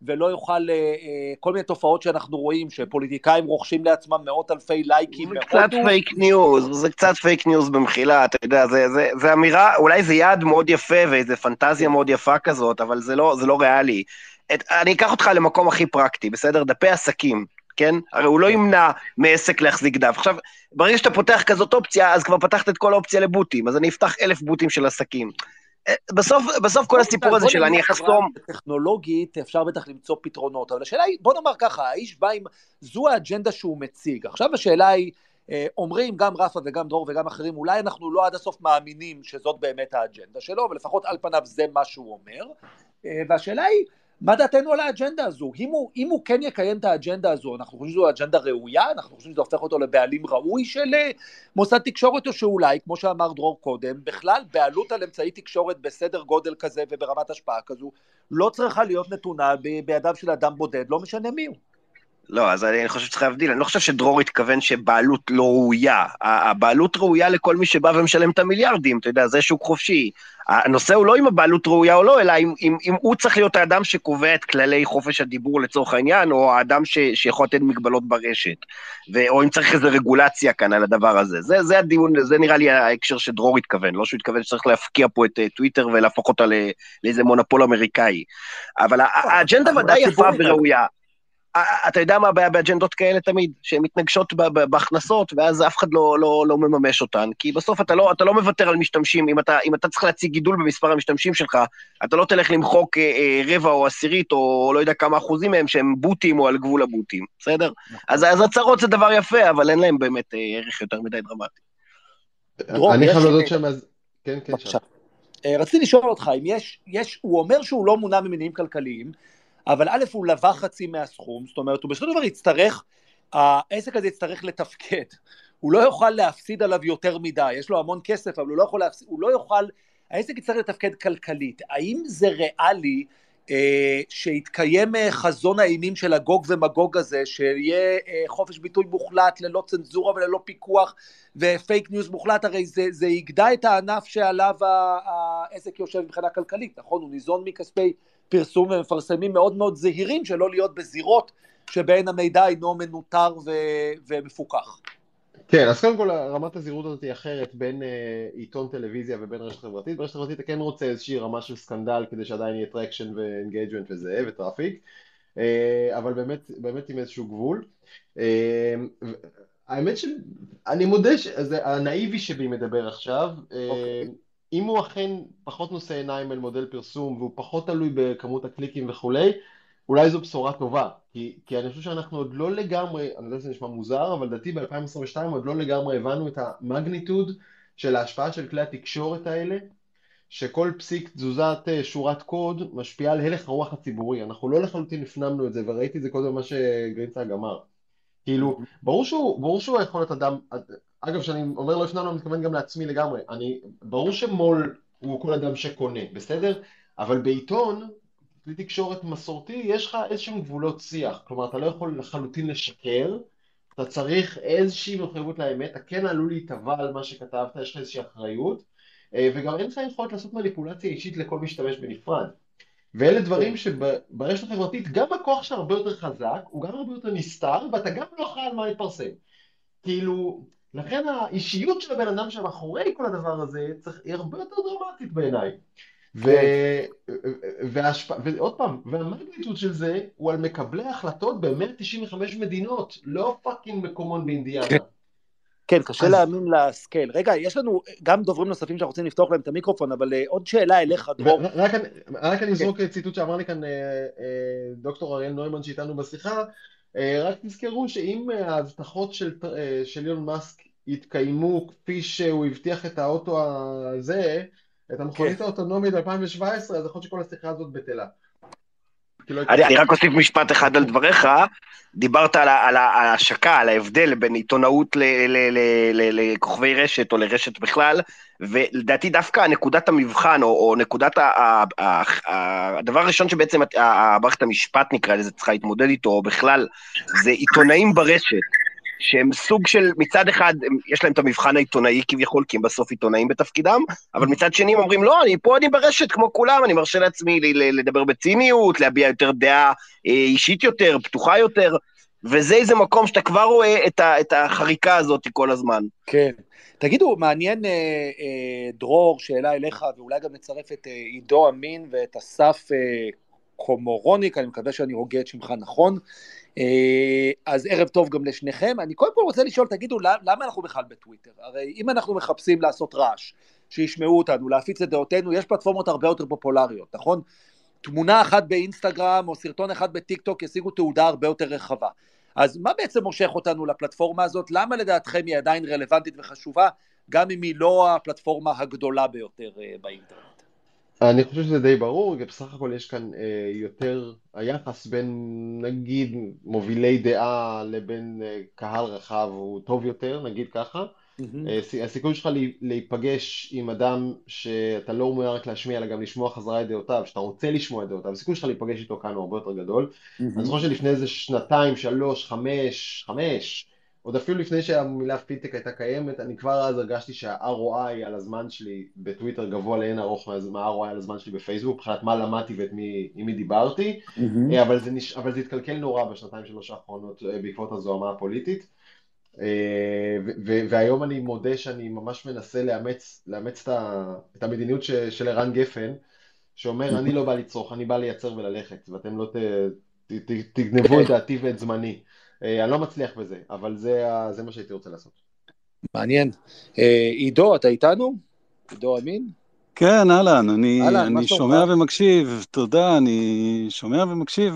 S2: ולא יוכל, אה, אה, כל מיני תופעות שאנחנו רואים, שפוליטיקאים רוכשים לעצמם מאות אלפי לייקים.
S6: זה קצת פייק ניוז, זה קצת פייק ניוז במחילה, אתה יודע, זה, זה, זה אמירה, אולי זה יעד מאוד יפה ואיזה פנטזיה מאוד יפה כזאת, אבל זה לא, זה לא ריאלי. את, אני אקח אותך למקום הכי פרקטי, בסדר? דפי עסקים, כן? הרי הוא לא ימנע מעסק להחזיק דף. עכשיו, ברגע שאתה פותח כזאת אופציה, אז כבר פתחת את כל האופציה לבוטים, אז אני אפתח אלף בוטים של עסקים. בסוף, בסוף כל הסיפור הזה של אני אחסום...
S2: טכנולוגית אפשר בטח למצוא פתרונות, אבל השאלה היא, בוא נאמר ככה, האיש בא עם, זו האג'נדה שהוא מציג. עכשיו השאלה היא, אה, אומרים גם רפה וגם דרור וגם אחרים, אולי אנחנו לא עד הסוף מאמינים שזאת באמת האג'נדה שלו, אבל לפחות על פניו זה מה שהוא אומר. אה, והשאלה היא, מה דעתנו על האג'נדה הזו? אם הוא, אם הוא כן יקיים את האג'נדה הזו, אנחנו חושבים שזו אג'נדה ראויה? אנחנו חושבים שזה הופך אותו לבעלים ראוי של אה, מוסד תקשורת, או שאולי, כמו שאמר דרור קודם, בכלל בעלות על אמצעי תקשורת בסדר גודל כזה וברמת השפעה כזו, לא צריכה להיות נתונה בידיו של אדם בודד, לא משנה מי הוא.
S6: לא, אז אני חושב שצריך להבדיל, אני לא חושב שדרור התכוון שבעלות לא ראויה. הבעלות ראויה לכל מי שבא ומשלם את המיליארדים, אתה יודע, זה שוק חופשי. הנושא הוא לא אם הבעלות ראויה או לא, אלא אם, אם, אם הוא צריך להיות האדם שקובע את כללי חופש הדיבור לצורך העניין, או האדם ש, שיכול לתת מגבלות ברשת. ו, או אם צריך איזו רגולציה כאן על הדבר הזה. זה, זה הדיון, זה נראה לי ההקשר שדרור התכוון, לא שהוא התכוון שצריך להפקיע פה את טוויטר ולהפוך אותה לאיזה מונופול אמריקאי. אבל האג'נדה ודאי יפה וראויה. אתה יודע מה הבעיה באג'נדות כאלה תמיד? שהן מתנגשות בהכנסות, ואז אף אחד לא, לא, לא מממש אותן. כי בסוף אתה לא, אתה לא מוותר על משתמשים, אם אתה, אם אתה צריך להציג גידול במספר המשתמשים שלך, אתה לא תלך למחוק אה, אה, רבע או עשירית, או לא יודע כמה אחוזים מהם שהם בוטים או על גבול הבוטים, בסדר? אז, אז הצהרות זה דבר יפה, אבל אין להם באמת אה, ערך יותר מדי דרמטי.
S5: אני חייב להודות שם, אז... כן, כן, שם.
S2: אה, רציתי לשאול אותך, אם יש, יש, הוא אומר שהוא לא מונע ממניעים כלכליים, אבל א' הוא לבא חצי מהסכום, זאת אומרת הוא בסופו של דבר יצטרך, העסק הזה יצטרך לתפקד, הוא לא יוכל להפסיד עליו יותר מדי, יש לו המון כסף אבל הוא לא יכול להפסיד, הוא לא יוכל, העסק יצטרך לתפקד כלכלית, האם זה ריאלי אה, שיתקיים אה, חזון האימים של הגוג ומגוג הזה, שיהיה אה, חופש ביטוי מוחלט ללא צנזורה וללא פיקוח ופייק ניוז מוחלט, הרי זה, זה יגדע את הענף שעליו העסק יושב מבחינה כלכלית, נכון? הוא ניזון מכספי פרסום ומפרסמים מאוד מאוד זהירים שלא להיות בזירות שבהן המידע אינו מנוטר ו- ומפוקח.
S5: כן, אז קודם כל רמת הזהירות הזאת היא אחרת בין uh, עיתון טלוויזיה ובין רשת חברתית. ברשת חברתית אתה כן רוצה איזושהי רמה של סקנדל כדי שעדיין יהיה traction ו engagement וזה, ו traffic, uh, אבל באמת, באמת עם איזשהו גבול. Uh, האמת שאני מודה שזה הנאיבי שבי מדבר עכשיו. Okay. אם הוא אכן פחות נושא עיניים אל מודל פרסום והוא פחות תלוי בכמות הקליקים וכולי, אולי זו בשורה טובה, כי, כי אני חושב שאנחנו עוד לא לגמרי, אני יודע שזה נשמע מוזר, אבל לדעתי ב-2022 עוד לא לגמרי הבנו את המגניטוד של ההשפעה של כלי התקשורת האלה, שכל פסיק תזוזת אה, שורת קוד משפיעה על הלך הרוח הציבורי, אנחנו לא לחלוטין הפנמנו את זה, וראיתי את זה קודם מה שגרינצייג אמר. כאילו, ברור שהוא, ברור שהוא יכול להיות אדם, אגב, כשאני אומר לא הפנמנו, אני מתכוון גם לעצמי לגמרי. אני, ברור שמו"ל הוא כל אדם שקונה, בסדר? אבל בעיתון, כלי תקשורת מסורתי, יש לך איזשהם גבולות שיח. כלומר, אתה לא יכול לחלוטין לשקר, אתה צריך איזושהי מחויבות לאמת, אתה כן עלול להיטבע על מה שכתבת, יש לך איזושהי אחריות, אה, וגם אין לך יכולת לעשות מניפולציה אישית לכל משתמש בנפרד. ואלה דברים שברשת החברתית, גם הכוח שלך הרבה יותר חזק, הוא גם הרבה יותר נסתר, ואתה גם לא אחראי על מה להתפרסם. כאילו, לכן האישיות של הבן אדם שמאחורי כל הדבר הזה צריך, היא הרבה יותר דרמטית בעיניי. ו... והשפ... ועוד פעם, וה magnitude של זה הוא על מקבלי החלטות ב-195 מדינות, לא fucking מקומון באינדיאנה. כן,
S2: קשה אז... להאמין ל scale. רגע, יש לנו גם דוברים נוספים שאנחנו רוצים לפתוח להם את המיקרופון, אבל uh, עוד שאלה אליך, דרור.
S5: רק, רק אני אזרוק כן. ציטוט שאמר לי כאן uh, uh, דוקטור אריאל נוימן שאיתנו בשיחה, אה, רק תזכרו שאם ההבטחות של, אה, של אילון מאסק יתקיימו כפי שהוא הבטיח את האוטו הזה, את המכונית כן. האוטונומית ב-2017, אז יכול להיות שכל השיחה הזאת בטלה.
S6: לא אני, אני רק אוסיף משפט אחד על דבריך, דיברת על, על ההשקה, על ההבדל בין עיתונאות לכוכבי רשת או לרשת בכלל, ולדעתי דווקא נקודת המבחן, או, או נקודת, ה, ה, ה, ה, הדבר הראשון שבעצם מערכת המשפט נקרא לזה צריכה להתמודד איתו, או בכלל, זה עיתונאים ברשת. שהם סוג של, מצד אחד, יש להם את המבחן העיתונאי כביכול, כי הם בסוף עיתונאים בתפקידם, אבל מצד שני הם אומרים, לא, אני פה אני ברשת כמו כולם, אני מרשה לעצמי לדבר בציניות, להביע יותר דעה אה, אישית יותר, פתוחה יותר, וזה איזה מקום שאתה כבר רואה את, ה, את החריקה הזאת כל הזמן.
S2: כן. תגידו, מעניין, אה, אה, דרור, שאלה אליך, ואולי גם נצרף את אה, עידו אמין ואת אסף אה, קומורוניק, אני מקווה שאני הוגה את שמך נכון. אה, אז ערב טוב גם לשניכם. אני קודם כל רוצה לשאול, תגידו, למה אנחנו בכלל בטוויטר? הרי אם אנחנו מחפשים לעשות רעש, שישמעו אותנו, להפיץ את דעותינו, יש פלטפורמות הרבה יותר פופולריות, נכון? תמונה אחת באינסטגרם או סרטון אחד בטיק טוק ישיגו תעודה הרבה יותר רחבה. אז מה בעצם מושך אותנו לפלטפורמה הזאת? למה לדעתכם היא עדיין רלוונטית וחשובה, גם אם היא לא הפלטפורמה הגדולה ביותר אה, באינטרנט?
S5: אני חושב שזה די ברור, בסך הכל יש כאן אה, יותר, היחס בין נגיד מובילי דעה לבין אה, קהל רחב הוא טוב יותר, נגיד ככה. Mm-hmm. הסיכוי שלך להיפגש עם אדם שאתה לא אומר רק להשמיע אלא גם לשמוע חזרה את דעותיו, שאתה רוצה לשמוע את דעותיו, הסיכוי שלך להיפגש איתו כאן הוא הרבה יותר גדול. Mm-hmm. אני זוכר שלפני איזה שנתיים, שלוש, חמש, חמש, עוד אפילו לפני שהמילה פידטק הייתה קיימת, אני כבר אז הרגשתי שה-ROI על הזמן שלי בטוויטר גבוה לאין ארוך מה-ROI על הזמן שלי בפייסבוק, מבחינת מה למדתי ואת מי, מי דיברתי, mm-hmm. אבל, זה נש... אבל זה התקלקל נורא בשנתיים שלוש האחרונות בעקבות הזוהמה הפוליטית. אה, והיום אני מודה שאני ממש מנסה לאמץ, לאמץ את המדיניות של ערן גפן, שאומר אני לא בא לצרוך, אני בא לייצר וללכת, ואתם לא תגנבו את דעתי ואת זמני. אה, אני לא מצליח בזה, אבל זה, זה מה שהייתי רוצה לעשות.
S2: מעניין. אה, עידו, אתה איתנו? עידו אמין?
S7: כן, אהלן, אני, אני שומע ומקשיב, תודה, אני שומע ומקשיב.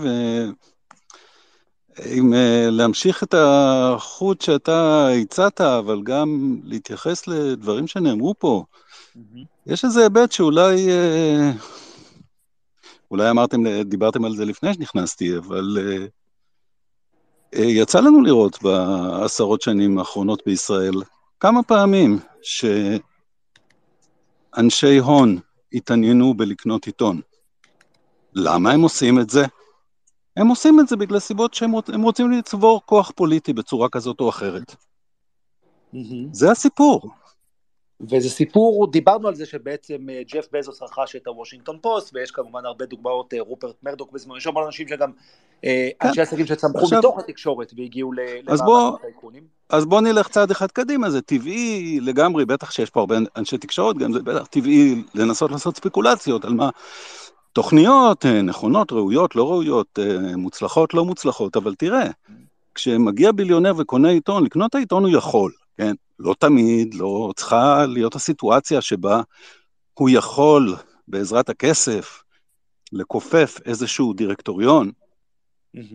S7: אם אה, להמשיך את החוט שאתה הצעת, אבל גם להתייחס לדברים שנאמרו פה, mm-hmm. יש איזה היבט שאולי, אה, אולי אמרתם, דיברתם על זה לפני שנכנסתי, אבל יצא לנו לראות בעשרות שנים האחרונות בישראל כמה פעמים שאנשי הון התעניינו בלקנות עיתון. למה הם עושים את זה? הם עושים את זה בגלל סיבות שהם רוצים לצבור כוח פוליטי בצורה כזאת או אחרת. זה הסיפור.
S2: וזה סיפור, דיברנו על זה שבעצם אה, ג'ף בזוס רכש את הוושינגטון פוסט, ויש כמובן הרבה דוגמאות, אה, רופרט מרדוק בזמן, יש המון אנשים שגם, אה, כן. אנשי עסקים שצמחו עכשיו, מתוך התקשורת והגיעו למאבק הטייקונים.
S7: אז בוא נלך צעד אחד קדימה, זה טבעי לגמרי, בטח שיש פה הרבה אנשי תקשורת, גם זה בטח טבעי לנסות לעשות ספקולציות על מה תוכניות נכונות, ראויות, לא ראויות, מוצלחות, לא מוצלחות, אבל תראה, כשמגיע ביליונר וקונה עיתון, לקנות העיתון הוא יכול, כן? לא תמיד, לא צריכה להיות הסיטואציה שבה הוא יכול, בעזרת הכסף, לכופף איזשהו דירקטוריון,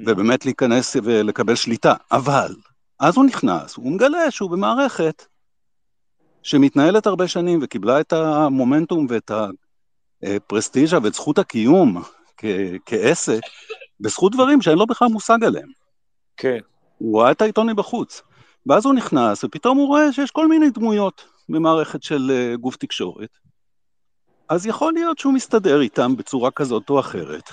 S7: ובאמת להיכנס ולקבל שליטה. אבל, אז הוא נכנס, הוא מגלה שהוא במערכת שמתנהלת הרבה שנים וקיבלה את המומנטום ואת הפרסטיז'ה ואת זכות הקיום כ- כעסק, בזכות דברים שאין לו בכלל מושג עליהם.
S2: כן.
S7: הוא ראה את העיתון מבחוץ. ואז הוא נכנס, ופתאום הוא רואה שיש כל מיני דמויות במערכת של uh, גוף תקשורת. אז יכול להיות שהוא מסתדר איתם בצורה כזאת או אחרת.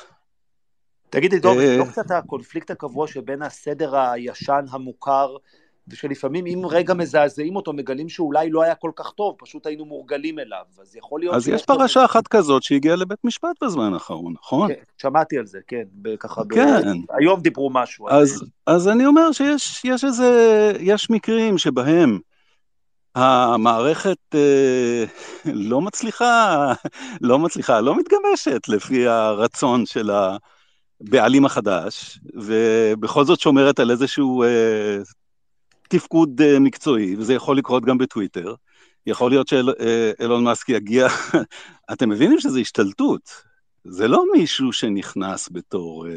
S2: תגידי, דוב, אה, לא קצת הקונפליקט הקבוע שבין הסדר הישן המוכר ושלפעמים אם רגע מזעזעים אותו, מגלים שאולי לא היה כל כך טוב, פשוט היינו מורגלים אליו, אז יכול להיות...
S7: אז יש פרשה אחת כזאת שהגיעה לבית משפט בזמן האחרון, נכון?
S2: כן, שמעתי על זה, כן, ככה... כן. ב... היום דיברו משהו.
S7: אז, אז אני אומר שיש יש איזה, יש מקרים שבהם המערכת אה, לא מצליחה, לא מצליחה, לא מתגמשת לפי הרצון של הבעלים החדש, ובכל זאת שומרת על איזשהו אה, תפקוד uh, מקצועי, וזה יכול לקרות גם בטוויטר. יכול להיות שאילון מאסק יגיע, אתם מבינים שזה השתלטות. זה לא מישהו שנכנס בתור, uh,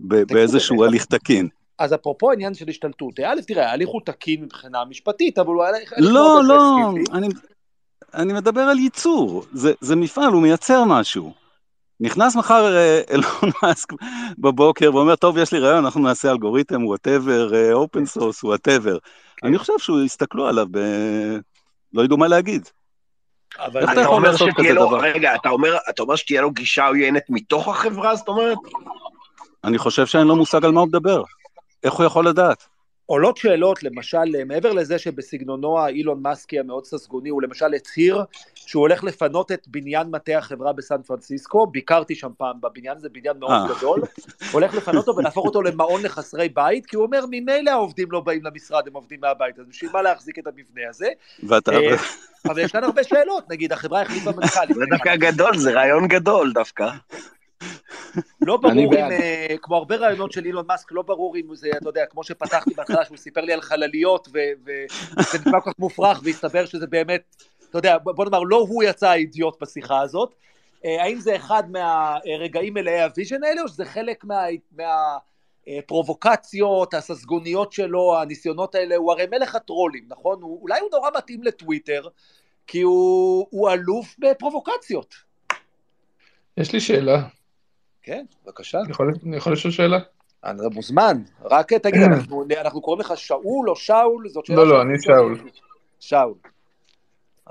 S7: באיזשהו הליך תקין.
S2: אז אפרופו העניין של השתלטות, א', תראה, ההליך הוא תקין מבחינה משפטית, אבל הוא הליך
S7: לא, לא, אני, מדבר על ייצור, זה מפעל, הוא מייצר משהו. נכנס מחר אילון מאסק בבוקר ואומר, טוב, יש לי רעיון, אנחנו נעשה אלגוריתם, whatever, open source, whatever. אני חושב שהוא יסתכלו עליו, ב... לא ידעו מה להגיד.
S6: אבל אתה אומר שתהיה לו, רגע, אתה אומר, אתה אומר שתהיה לו גישה עוינת מתוך החברה, זאת אומרת?
S7: אני חושב שאין לו מושג על מה הוא מדבר. איך הוא יכול לדעת?
S2: עולות שאלות, למשל, מעבר לזה שבסגנונו האילון מאסקי המאוד ססגוני, הוא למשל הצהיר שהוא הולך לפנות את בניין מטה החברה בסן פרנסיסקו, ביקרתי שם פעם בבניין, זה בניין מאוד אה. גדול, הולך לפנות אותו ולהפוך אותו למעון לחסרי בית, כי הוא אומר, ממילא העובדים לא באים למשרד, הם עובדים מהבית, אז בשביל מה להחזיק את המבנה הזה? ואתה... אה, אבל יש כאן הרבה שאלות, נגיד, החברה החליפה מנכ"ל.
S6: זה דווקא גדול, זה רעיון גדול דווקא.
S2: לא ברור אם, uh, כמו הרבה רעיונות של אילון מאסק, לא ברור אם זה, אתה יודע, כמו שפתחתי בהתחלה, שהוא סיפר לי על חלליות, וזה נשמע כל כך מופרך, והסתבר שזה באמת, אתה יודע, בוא נאמר, לא הוא יצא האידיוט בשיחה הזאת. Uh, האם זה אחד מהרגעים מלאי ה vision האלה, או שזה חלק מה... מה הפרובוקציות, הססגוניות שלו, הניסיונות האלה, הוא הרי מלך הטרולים, נכון? הוא, אולי הוא נורא מתאים לטוויטר, כי הוא, הוא אלוף בפרובוקציות.
S8: יש לי שאלה.
S2: כן, בבקשה.
S8: אני יכול, אני יכול לשאול שאלה?
S2: אני מוזמן, רק תגיד, אנחנו, אנחנו קוראים לך שאול או שאול? זאת שאלה
S8: לא, לא, אני שאול.
S2: שאול.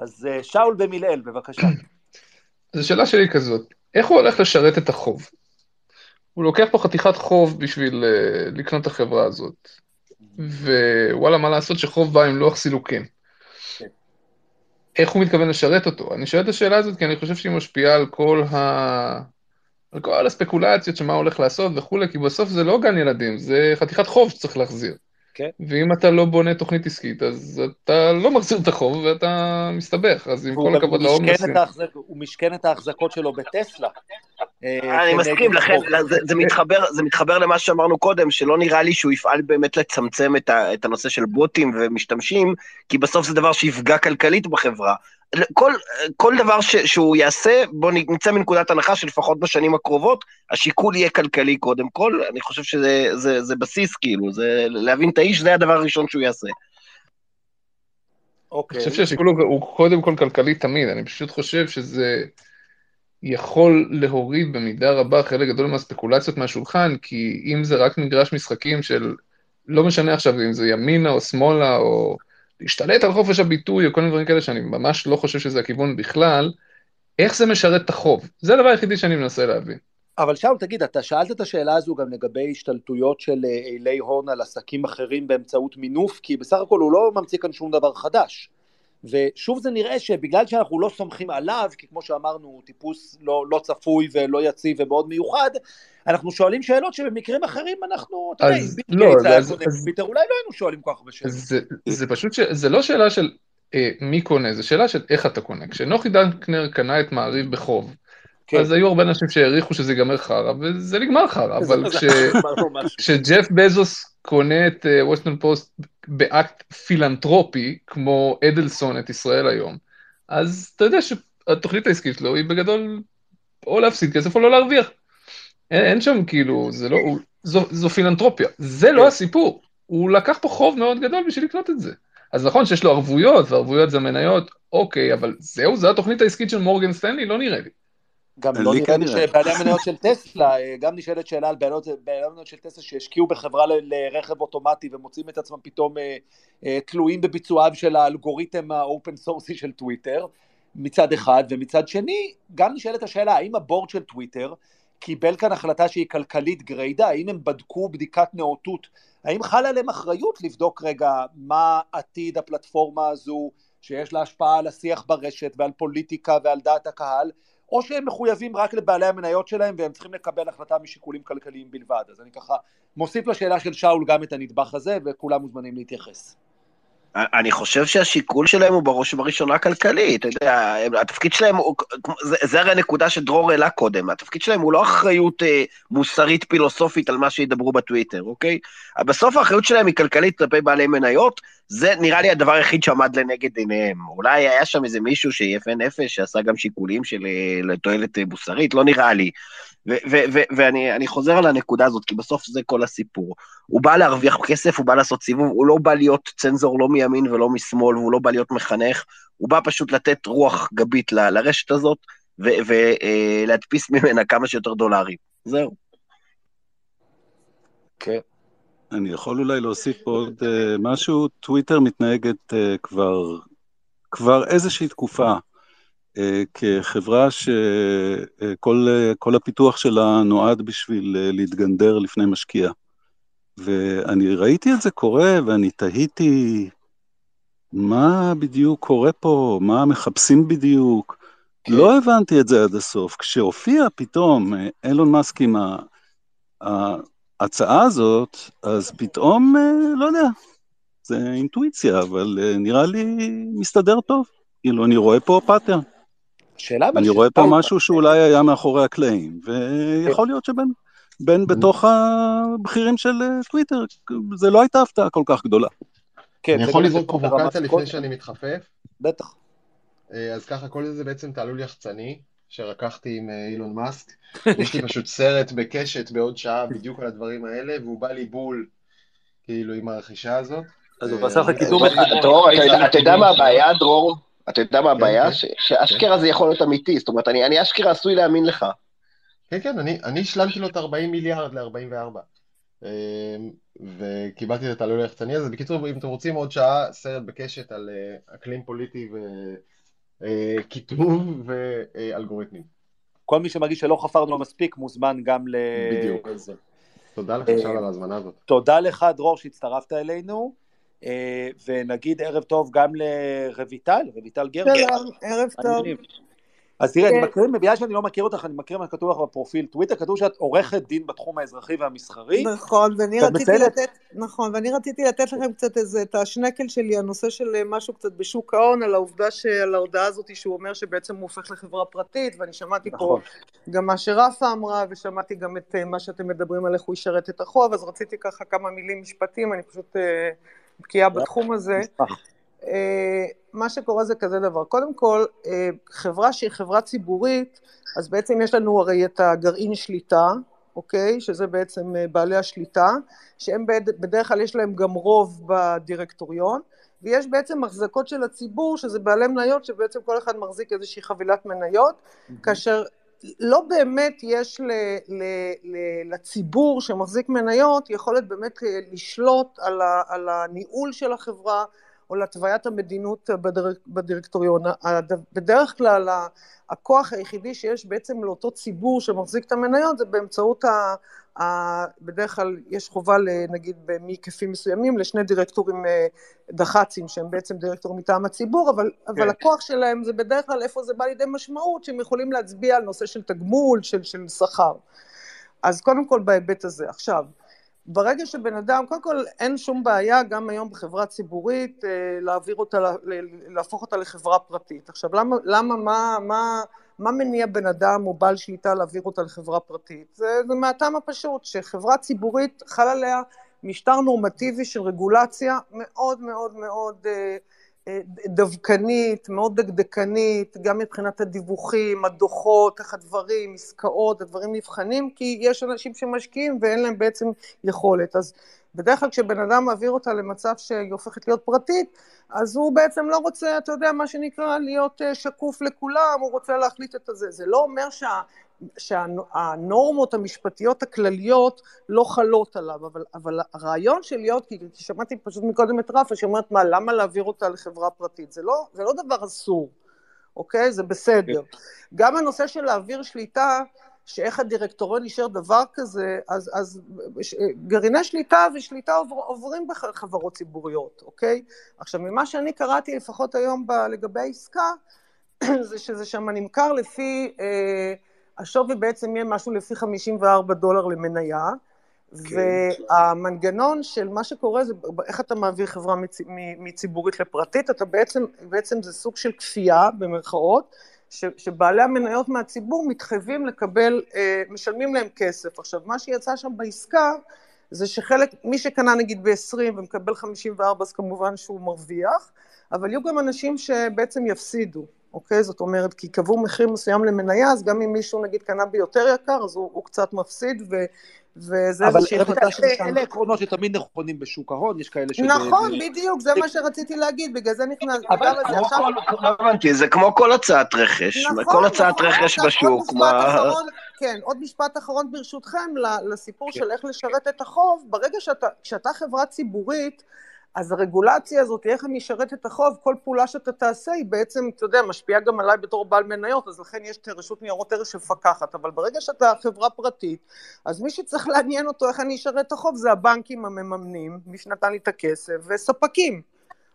S2: אז אה, שאול במילאל, בבקשה.
S8: אז השאלה שלי כזאת, איך הוא הולך לשרת את החוב? הוא לוקח פה חתיכת חוב בשביל uh, לקנות את החברה הזאת. ווואלה, מה לעשות שחוב בא עם לוח סילוקים. כן. איך הוא מתכוון לשרת אותו? אני שואל את השאלה הזאת כי אני חושב שהיא משפיעה על כל ה... על כל הספקולציות של מה הולך לעשות וכולי, כי בסוף זה לא גן ילדים, זה חתיכת חוב שצריך להחזיר.
S2: כן.
S8: ואם אתה לא בונה תוכנית עסקית, אז אתה לא מחזיר את החוב ואתה מסתבך, אז עם כל הכבוד
S2: להומלסים. הוא משכן את ההחזקות שלו בטסלה.
S6: אה, אני מסכים, לכן זה מתחבר למה שאמרנו קודם, שלא נראה לי שהוא יפעל באמת לצמצם את הנושא של בוטים ומשתמשים, כי בסוף זה דבר שיפגע כלכלית בחברה. כל, כל דבר ש, שהוא יעשה, בואו נצא מנקודת הנחה שלפחות בשנים הקרובות, השיקול יהיה כלכלי קודם כל, אני חושב שזה זה, זה בסיס, כאילו, זה להבין את האיש, זה הדבר הראשון שהוא יעשה.
S8: אוקיי. אני חושב שהשיקול הוא, הוא קודם כל כלכלי תמיד, אני פשוט חושב שזה יכול להוריד במידה רבה חלק גדול מהספקולציות מהשולחן, כי אם זה רק מגרש משחקים של, לא משנה עכשיו אם זה ימינה או שמאלה או... להשתלט על חופש הביטוי או כל מיני דברים כאלה שאני ממש לא חושב שזה הכיוון בכלל, איך זה משרת את החוב? זה הדבר היחידי שאני מנסה להבין.
S2: אבל שאול, תגיד, אתה שאלת את השאלה הזו גם לגבי השתלטויות של אה, אילי הון על עסקים אחרים באמצעות מינוף, כי בסך הכל הוא לא ממציא כאן שום דבר חדש. ושוב זה נראה שבגלל שאנחנו לא סומכים עליו, כי כמו שאמרנו, הוא טיפוס לא, לא צפוי ולא יציב ומאוד מיוחד, אנחנו שואלים שאלות שבמקרים אחרים אנחנו, אתה יודע, אם ביל לא, היה קונה אולי לא היינו שואלים כל כך הרבה שאלות.
S8: זה, זה פשוט, ש... זה לא שאלה של אה, מי קונה, זה שאלה של איך אתה קונה. כשנוחי דנקנר קנה את מעריב בחוב, כן. אז היו הרבה אנשים שהעריכו שזה ייגמר חרא, וזה נגמר חרא, אבל כש... כשג'ף בזוס קונה את וושינגטון uh, פוסט באקט פילנטרופי, כמו אדלסון את ישראל היום, אז אתה יודע שהתוכנית העסקית שלו היא בגדול או להפסיד כסף או לא להרוויח. אין, אין שם כאילו, זה לא, הוא, זו, זו פילנטרופיה. זה לא כן. הסיפור. הוא לקח פה חוב מאוד גדול בשביל לקנות את זה. אז נכון שיש לו ערבויות, וערבויות זה מניות, אוקיי, אבל זהו, זו התוכנית העסקית של מורגן סטנלי? לא נראה לי.
S2: גם לא נראה לי שבעלי המניות של טסלה, אה, גם נשאלת שאלה על בעלי המניות של טסלה שהשקיעו בחברה לרכב אוטומטי ומוצאים את עצמם פתאום אה, אה, תלויים בביצועיו של האלגוריתם ה open source י של טוויטר, מצד אחד, ומצד שני, גם נשאלת השאלה האם ה board של טוויטר קיבל כאן החלטה שהיא כלכלית גריידה, האם הם בדקו בדיקת נאותות, האם חלה עליהם אחריות לבדוק רגע מה עתיד הפלטפורמה הזו, שיש לה השפעה על השיח ברשת ועל פוליטיקה ועל דעת הקהל, או שהם מחויבים רק לבעלי המניות שלהם והם צריכים לקבל החלטה משיקולים כלכליים בלבד. אז אני ככה מוסיף לשאלה של שאול גם את הנדבך הזה, וכולם מוזמנים להתייחס.
S6: אני חושב שהשיקול שלהם הוא בראש ובראשונה כלכלי, אתה יודע, התפקיד שלהם, הוא, זה, זה הרי הנקודה שדרור העלה קודם, התפקיד שלהם הוא לא אחריות אה, מוסרית פילוסופית על מה שידברו בטוויטר, אוקיי? בסוף האחריות שלהם היא כלכלית כלפי בעלי מניות, זה נראה לי הדבר היחיד שעמד לנגד עיניהם. אולי היה שם איזה מישהו שיפה נפש, שעשה גם שיקולים של אה, לתועלת אה, מוסרית, לא נראה לי. ואני חוזר על הנקודה הזאת, כי בסוף זה כל הסיפור. הוא בא להרוויח כסף, הוא בא לעשות סיבוב, הוא לא בא להיות צנזור לא מימין ולא משמאל, והוא לא בא להיות מחנך, הוא בא פשוט לתת רוח גבית ל, לרשת הזאת, ולהדפיס אה, ממנה כמה שיותר דולרים. זהו.
S7: כן. אני יכול אולי להוסיף פה עוד uh, משהו, טוויטר מתנהגת uh, כבר, כבר איזושהי תקופה אה, כחברה שכל אה, הפיתוח שלה נועד בשביל אה, להתגנדר לפני משקיע. ואני ראיתי את זה קורה ואני תהיתי מה בדיוק קורה פה, מה מחפשים בדיוק. כן. לא הבנתי את זה עד הסוף. כשהופיע פתאום אילון מאסק עם ההצעה הזאת, אז פתאום, לא יודע, זה אינטואיציה, אבל נראה לי מסתדר טוב. כאילו, אני רואה פה pattern. השאלה... אני רואה פה משהו שאולי היה מאחורי הקלעים, ויכול להיות שבין בין בתוך הבכירים של אה, טוויטר, זה לא הייתה הפתעה כל כך גדולה.
S5: כן, אני יכול לזרוק פרובוקציה לפני שאני מתחפף?
S2: בטח.
S5: אה, אז ככה, כל זה בעצם תעלול יחצני, שרקחתי עם אילון מאסק. יש לי פשוט סרט בקשת בעוד שעה בדיוק על הדברים האלה, והוא בא לי בול, כאילו, עם הרכישה הזאת.
S2: אז הוא עשה לך קידום...
S6: דרור, אתה יודע מה הבעיה, דרור? אתה יודע מה הבעיה? כן, כן. שאשכרה זה יכול להיות אמיתי, זאת אומרת, אני אשכרה עשוי להאמין לך.
S5: כן, כן, אני השלמתי לו את 40 מיליארד ל-44. אמ, וקיבלתי את העלול היחצני הזה. בקיצור, אם אתם רוצים עוד שעה, סרט בקשת על אה, אקלים פוליטי וכיתוב אה, ואלגוריתמים.
S2: כל מי שמרגיש שלא חפרנו מספיק מוזמן גם ל...
S5: בדיוק. תודה לך עכשיו על ההזמנה הזאת.
S2: תודה לך, דרור, שהצטרפת אלינו. אה, ונגיד ערב טוב גם לרויטל, רויטל גרמן.
S9: שלום, ערב טוב.
S2: אז תראה, אני כן. מקריא, בגלל שאני לא מכיר אותך, אני מקריא מה כתוב לך בפרופיל טוויטר, כתוב שאת עורכת דין בתחום האזרחי והמסחרי.
S9: נכון, ואני רציתי לתת, נכון, ואני רציתי לתת לכם קצת איזה, את השנקל שלי, הנושא של אה, משהו קצת בשוק ההון, על העובדה, על ההודעה הזאת שהוא אומר שבעצם הוא הופך לחברה פרטית, ואני שמעתי נכון. פה גם מה שרפה אמרה, ושמעתי גם את אה, מה שאתם מדברים על איך הוא ישרת את החוב, אז רציתי ככה כמה מילים משפטים, אני פשוט אה, בקיאה בתחום הזה. אה, מה שקורה זה כזה דבר, קודם כל, אה, חברה שהיא חברה ציבורית, אז בעצם יש לנו הרי את הגרעין שליטה, אוקיי? שזה בעצם אה, בעלי השליטה, שהם בדרך כלל יש להם גם רוב בדירקטוריון, ויש בעצם החזקות של הציבור, שזה בעלי מניות, שבעצם כל אחד מחזיק איזושהי חבילת מניות, mm-hmm. כאשר לא באמת יש ל, ל, ל, לציבור שמחזיק מניות יכולת באמת לשלוט על, ה, על הניהול של החברה, או להתוויית המדינות בדיר, בדירקטוריון. בדרך כלל הכוח היחידי שיש בעצם לאותו ציבור שמחזיק את המניות זה באמצעות ה... ה בדרך כלל יש חובה נגיד מהיקפים מסוימים לשני דירקטורים אה, דח"צים שהם בעצם דירקטורים מטעם הציבור אבל, כן. אבל הכוח שלהם זה בדרך כלל איפה זה בא לידי משמעות שהם יכולים להצביע על נושא של תגמול, של, של שכר. אז קודם כל בהיבט הזה. עכשיו, ברגע שבן אדם, קודם כל אין שום בעיה גם היום בחברה ציבורית אה, להעביר אותה, להפוך אותה לחברה פרטית. עכשיו למה, למה מה, מה, מה מניע בן אדם או בעל שליטה להעביר אותה לחברה פרטית? זה, זה מהטעם הפשוט שחברה ציבורית חל עליה משטר נורמטיבי של רגולציה מאוד מאוד מאוד אה, דווקנית, מאוד דקדקנית, גם מבחינת הדיווחים, הדוחות, איך הדברים, עסקאות, הדברים נבחנים, כי יש אנשים שמשקיעים ואין להם בעצם יכולת. אז בדרך כלל כשבן אדם מעביר אותה למצב שהיא הופכת להיות פרטית, אז הוא בעצם לא רוצה, אתה יודע, מה שנקרא, להיות אה, שקוף לכולם, הוא רוצה להחליט את הזה. זה לא אומר שה... שהנורמות המשפטיות הכלליות לא חלות עליו, אבל, אבל הרעיון של להיות, כי שמעתי פשוט מקודם את רפה שאומרת, מה, למה להעביר אותה לחברה פרטית? זה לא, זה לא דבר אסור, אוקיי? זה בסדר. גם הנושא של להעביר שליטה, שאיך הדירקטוריון אישר דבר כזה, אז, אז גרעיני שליטה ושליטה עובר, עוברים בחברות ציבוריות, אוקיי? עכשיו, ממה שאני קראתי לפחות היום ב, לגבי העסקה, זה שזה שם נמכר לפי... אה, השווי בעצם יהיה משהו לפי 54 דולר למניה, כן. והמנגנון של מה שקורה זה איך אתה מעביר חברה מצ... מציבורית לפרטית, אתה בעצם, בעצם זה סוג של כפייה במרכאות, ש, שבעלי המניות מהציבור מתחייבים לקבל, אה, משלמים להם כסף. עכשיו, מה שיצא שם בעסקה זה שחלק, מי שקנה נגיד ב-20 ומקבל 54 אז כמובן שהוא מרוויח, אבל יהיו גם אנשים שבעצם יפסידו. אוקיי? זאת אומרת, כי קבעו מחיר מסוים למניה, אז גם אם מישהו נגיד קנה ביותר יקר, אז הוא, הוא קצת מפסיד, ו, וזה איזושהי
S2: החלטה של אבל אלה עקרונות שתמיד נכונים בשוק ההון, יש כאלה
S9: ש... נכון, בדיוק, זה מה שרציתי להגיד, בגלל זה נכנס...
S6: אבל לא הבנתי, זה כמו כל הצעת רכש, נכון, כל הצעת נכון, רכש בשוק, מה...
S9: כן, עוד משפט אחרון ברשותכם, לסיפור כן. של איך לשרת את החוב, ברגע שאתה חברה ציבורית, אז הרגולציה הזאת, איך אני אשרת את החוב, כל פעולה שאתה תעשה היא בעצם, אתה יודע, משפיעה גם עליי בתור בעל מניות, אז לכן יש את רשות ניירות ערך שמפקחת, אבל ברגע שאתה חברה פרטית, אז מי שצריך לעניין אותו איך אני אשרת את החוב זה הבנקים המממנים, מי שנתן לי את הכסף, וספקים,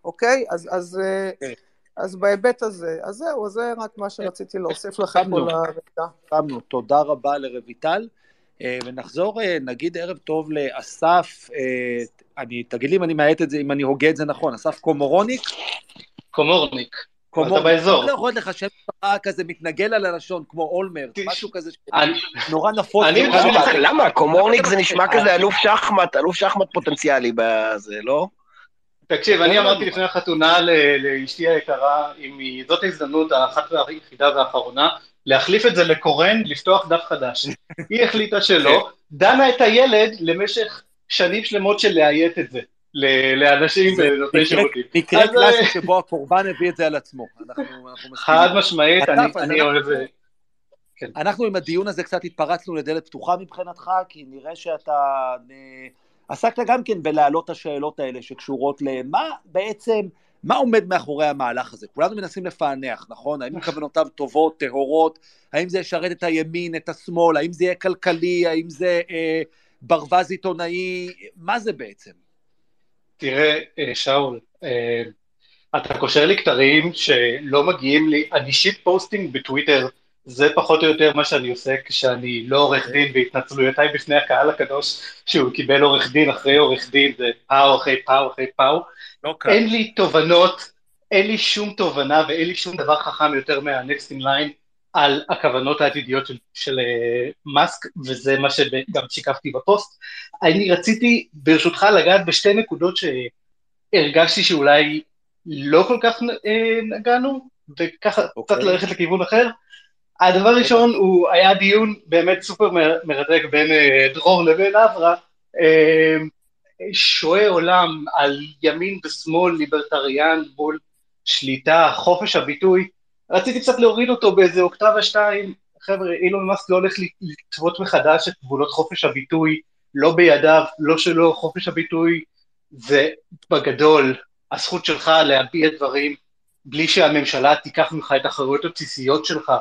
S9: אוקיי? אז, אז, אה, כן. אז בהיבט הזה, אז זהו, זה רק מה שרציתי להוסיף לכם פה
S2: לרגע. תודה רבה לרויטל. אה, ונחזור, אה, נגיד ערב טוב לאסף, אני, תגיד לי אם אני מעוות את זה, אם אני הוגה את זה נכון, אסף קומורוניק?
S10: קומורניק. אתה באזור.
S2: לא יכול לך שם משפחה כזה מתגלגל על הלשון, כמו אולמרט, משהו כזה נורא נפוץ.
S6: למה? קומורניק זה נשמע כזה אלוף שחמט, אלוף שחמט פוטנציאלי בזה, לא?
S10: תקשיב, אני אמרתי לפני החתונה לאשתי היקרה, אם זאת ההזדמנות האחת והיחידה והאחרונה, להחליף את זה לקורן, לפתוח דף חדש. היא החליטה שלא, דנה את הילד למשך שנים שלמות של לאיית את זה. לאנשים ונותני שירותים.
S2: מקרה אה, קלאסי שבו הקורבן הביא את זה על עצמו.
S10: חד משמעית, אני אוהב...
S2: כן. אנחנו עם הדיון הזה קצת התפרצנו לדלת פתוחה מבחינתך, כי נראה שאתה אה, עסקת גם כן בלהעלות את השאלות האלה שקשורות למה בעצם, מה עומד מאחורי המהלך הזה? כולנו מנסים לפענח, נכון? האם כוונותיו טובות, טהורות? האם זה ישרת את הימין, את השמאל? האם זה יהיה כלכלי? האם זה אה, ברווז עיתונאי? מה זה בעצם?
S10: תראה, אה, שאול, אה, אתה קושר לי כתרים שלא מגיעים לי, אני shitposting בטוויטר, זה פחות או יותר מה שאני עושה כשאני לא עורך דין והתנצלויותיי בפני הקהל הקדוש שהוא קיבל עורך דין אחרי עורך דין, זה פאו אחרי פאו אחרי פאו. לא אין לי תובנות, אין לי שום תובנה ואין לי שום דבר חכם יותר מה-next in line על הכוונות העתידיות של, של uh, מאסק, וזה מה שגם שיקפתי בפוסט. אני רציתי ברשותך לגעת בשתי נקודות שהרגשתי שאולי לא כל כך uh, נגענו, וככה okay. קצת אוקיי. ללכת לכיוון אחר. הדבר הראשון הוא היה דיון באמת סופר מרתק בין uh, דרור לבין אברה, שועי עולם על ימין ושמאל, ליברטריאן מול שליטה, חופש הביטוי, רציתי קצת להוריד אותו באיזה אוקטבה שתיים, חבר'ה, אילון מאסק לא הולך לטוות מחדש את גבולות חופש הביטוי, לא בידיו, לא שלו, חופש הביטוי זה בגדול הזכות שלך להביע דברים בלי שהממשלה תיקח ממך את האחריות הבסיסיות שלך.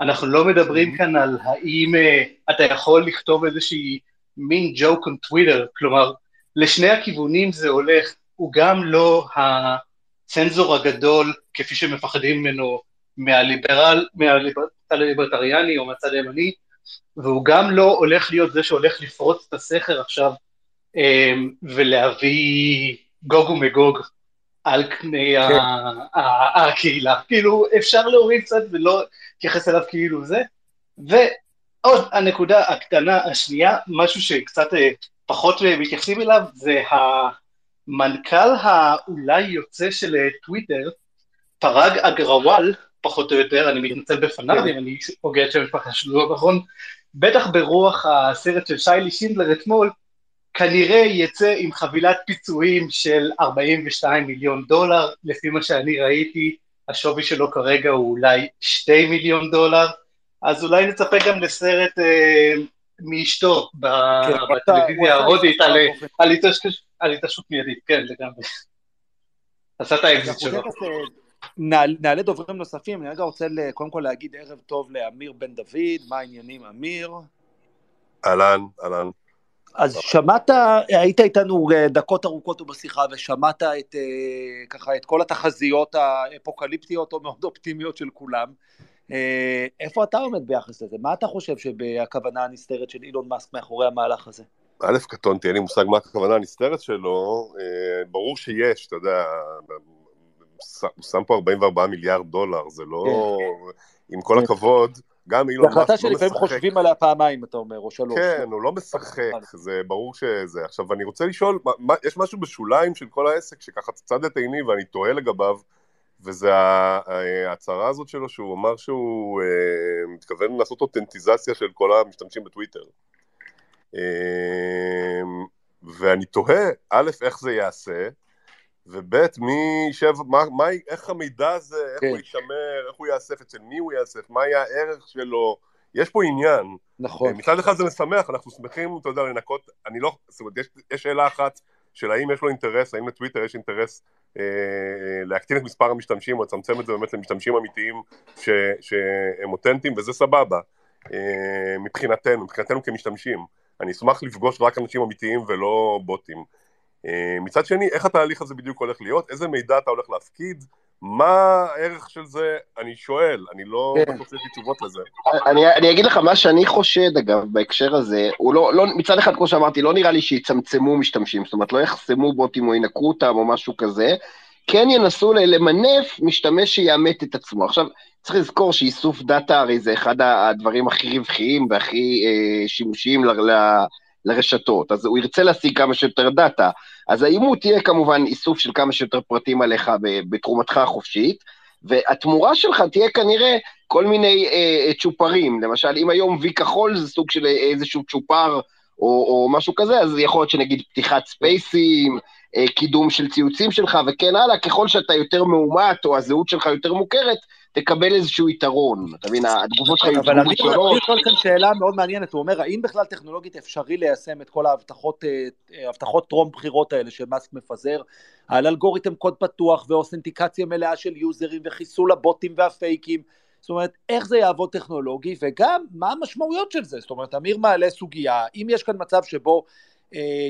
S10: אנחנו לא מדברים כאן על האם uh, אתה יכול לכתוב איזושהי מין ג'וק on טוויטר, כלומר, לשני הכיוונים זה הולך, הוא גם לא הצנזור הגדול כפי שמפחדים ממנו מהליברל, מהליברטריאני או מהצד הימני, והוא גם לא הולך להיות זה שהולך לפרוץ את הסכר עכשיו אמ, ולהביא גוג ומגוג על קני כן. הקהילה. כאילו, אפשר להוריד קצת ולא להתייחס אליו כאילו זה. ועוד הנקודה הקטנה השנייה, משהו שקצת אה, פחות מתייחסים אליו, זה המנכ"ל האולי יוצא של אה, טוויטר, פרג אגרוואל, פחות או יותר, אני מתנצל בפניו כן. אם אני פוגע את שם המשפחה שלו לא נכון, בטח ברוח הסרט של שיילי שינדלר אתמול, כנראה יצא עם חבילת פיצויים של 42 מיליון דולר, לפי מה שאני ראיתי, השווי שלו כרגע הוא אולי 2 מיליון דולר, אז אולי נצפה גם לסרט אה, מאשתו כן, בטלוויזיה ההודית על התעשרות מיידית, כן, לגמרי. עשה את האקזיט שלו.
S2: נעלה דוברים נוספים, אני רגע רוצה קודם כל להגיד ערב טוב לאמיר בן דוד, מה העניינים אמיר?
S11: אהלן, אהלן.
S2: אז שמעת, היית איתנו אה, דקות ארוכות בשיחה ושמעת את, אה, ככה, את כל התחזיות האפוקליפטיות או מאוד אופטימיות של כולם. אה, איפה אתה עומד ביחס לזה? מה אתה חושב שהכוונה הנסתרת של אילון מאסק מאחורי המהלך הזה?
S11: א', קטונתי, אין לי מושג מה הכוונה הנסתרת שלו, ברור שיש, אתה יודע, הוא שם פה 44 מיליארד דולר, זה לא... כן. עם כל הכבוד, גם אילון מאסק
S2: לא משחק. זו החלטה שלפעמים חושבים עליה פעמיים, אתה אומר, או שלוש.
S11: כן, הוא לא משחק, זה ברור שזה. עכשיו, אני רוצה לשאול, מה, יש משהו בשוליים של כל העסק שככה צד את עיני ואני תוהה לגביו, וזה ההצהרה הזאת שלו, שהוא אמר שהוא אה, מתכוון לעשות אותנטיזציה של כל המשתמשים בטוויטר. אה, ואני תוהה, א', איך זה ייעשה, וב' מי יישב, מה, מה, איך המידע הזה, איך כן. הוא יישמר, איך הוא יאסף, אצל מי הוא יאסף, מה יהיה הערך שלו, יש פה עניין.
S2: נכון.
S11: מצד אחד זה משמח, אנחנו שמחים, אתה יודע, לנקות, אני לא, זאת אומרת, יש, יש שאלה אחת של האם יש לו אינטרס, האם לטוויטר יש אינטרס אה, להקטין את מספר המשתמשים או לצמצם את זה באמת למשתמשים אמיתיים ש, שהם אותנטיים, וזה סבבה, אה, מבחינתנו, מבחינתנו כמשתמשים. אני אשמח לפגוש רק אנשים אמיתיים ולא בוטים. אה, מצד שני, איך התהליך הזה בדיוק הולך להיות, איזה מידע אתה הולך להפקיד, מה הערך של זה, אני שואל, אני לא כן. בטוח שיש לי תשובות לזה.
S6: אני, אני אגיד לך, מה שאני חושד, אגב, בהקשר הזה, הוא לא, לא, מצד אחד, כמו שאמרתי, לא נראה לי שיצמצמו משתמשים, זאת אומרת, לא יחסמו בוטים או ינקרו אותם או משהו כזה, כן ינסו למנף משתמש שיאמת את עצמו. עכשיו, צריך לזכור שאיסוף דאטה הרי זה אחד הדברים הכי רווחיים והכי אה, שימושיים ל... ל לרשתות, אז הוא ירצה להשיג כמה שיותר דאטה. אז האימות תהיה כמובן איסוף של כמה שיותר פרטים עליך בתרומתך החופשית, והתמורה שלך תהיה כנראה כל מיני אה, צ'ופרים. למשל, אם היום וי כחול זה סוג של איזשהו צ'ופר או, או משהו כזה, אז יכול להיות שנגיד פתיחת ספייסים, אה, קידום של ציוצים שלך וכן הלאה, ככל שאתה יותר מאומת או הזהות שלך יותר מוכרת, תקבל איזשהו יתרון. אתה מבין, התגובות שלך
S2: אבל אני שואל כאן שאלה מאוד מעניינת, הוא אומר, האם בכלל טכנולוגית אפשרי ליישם את כל ההבטחות אה, הבטחות טרום בחירות האלה שמאסק מפזר, על אלגוריתם קוד פתוח ואוסנטיקציה מלאה של יוזרים וחיסול הבוטים והפייקים, זאת אומרת, איך זה יעבוד טכנולוגי, וגם מה המשמעויות של זה. זאת אומרת, אמיר מעלה סוגיה, אם יש כאן מצב שבו אה,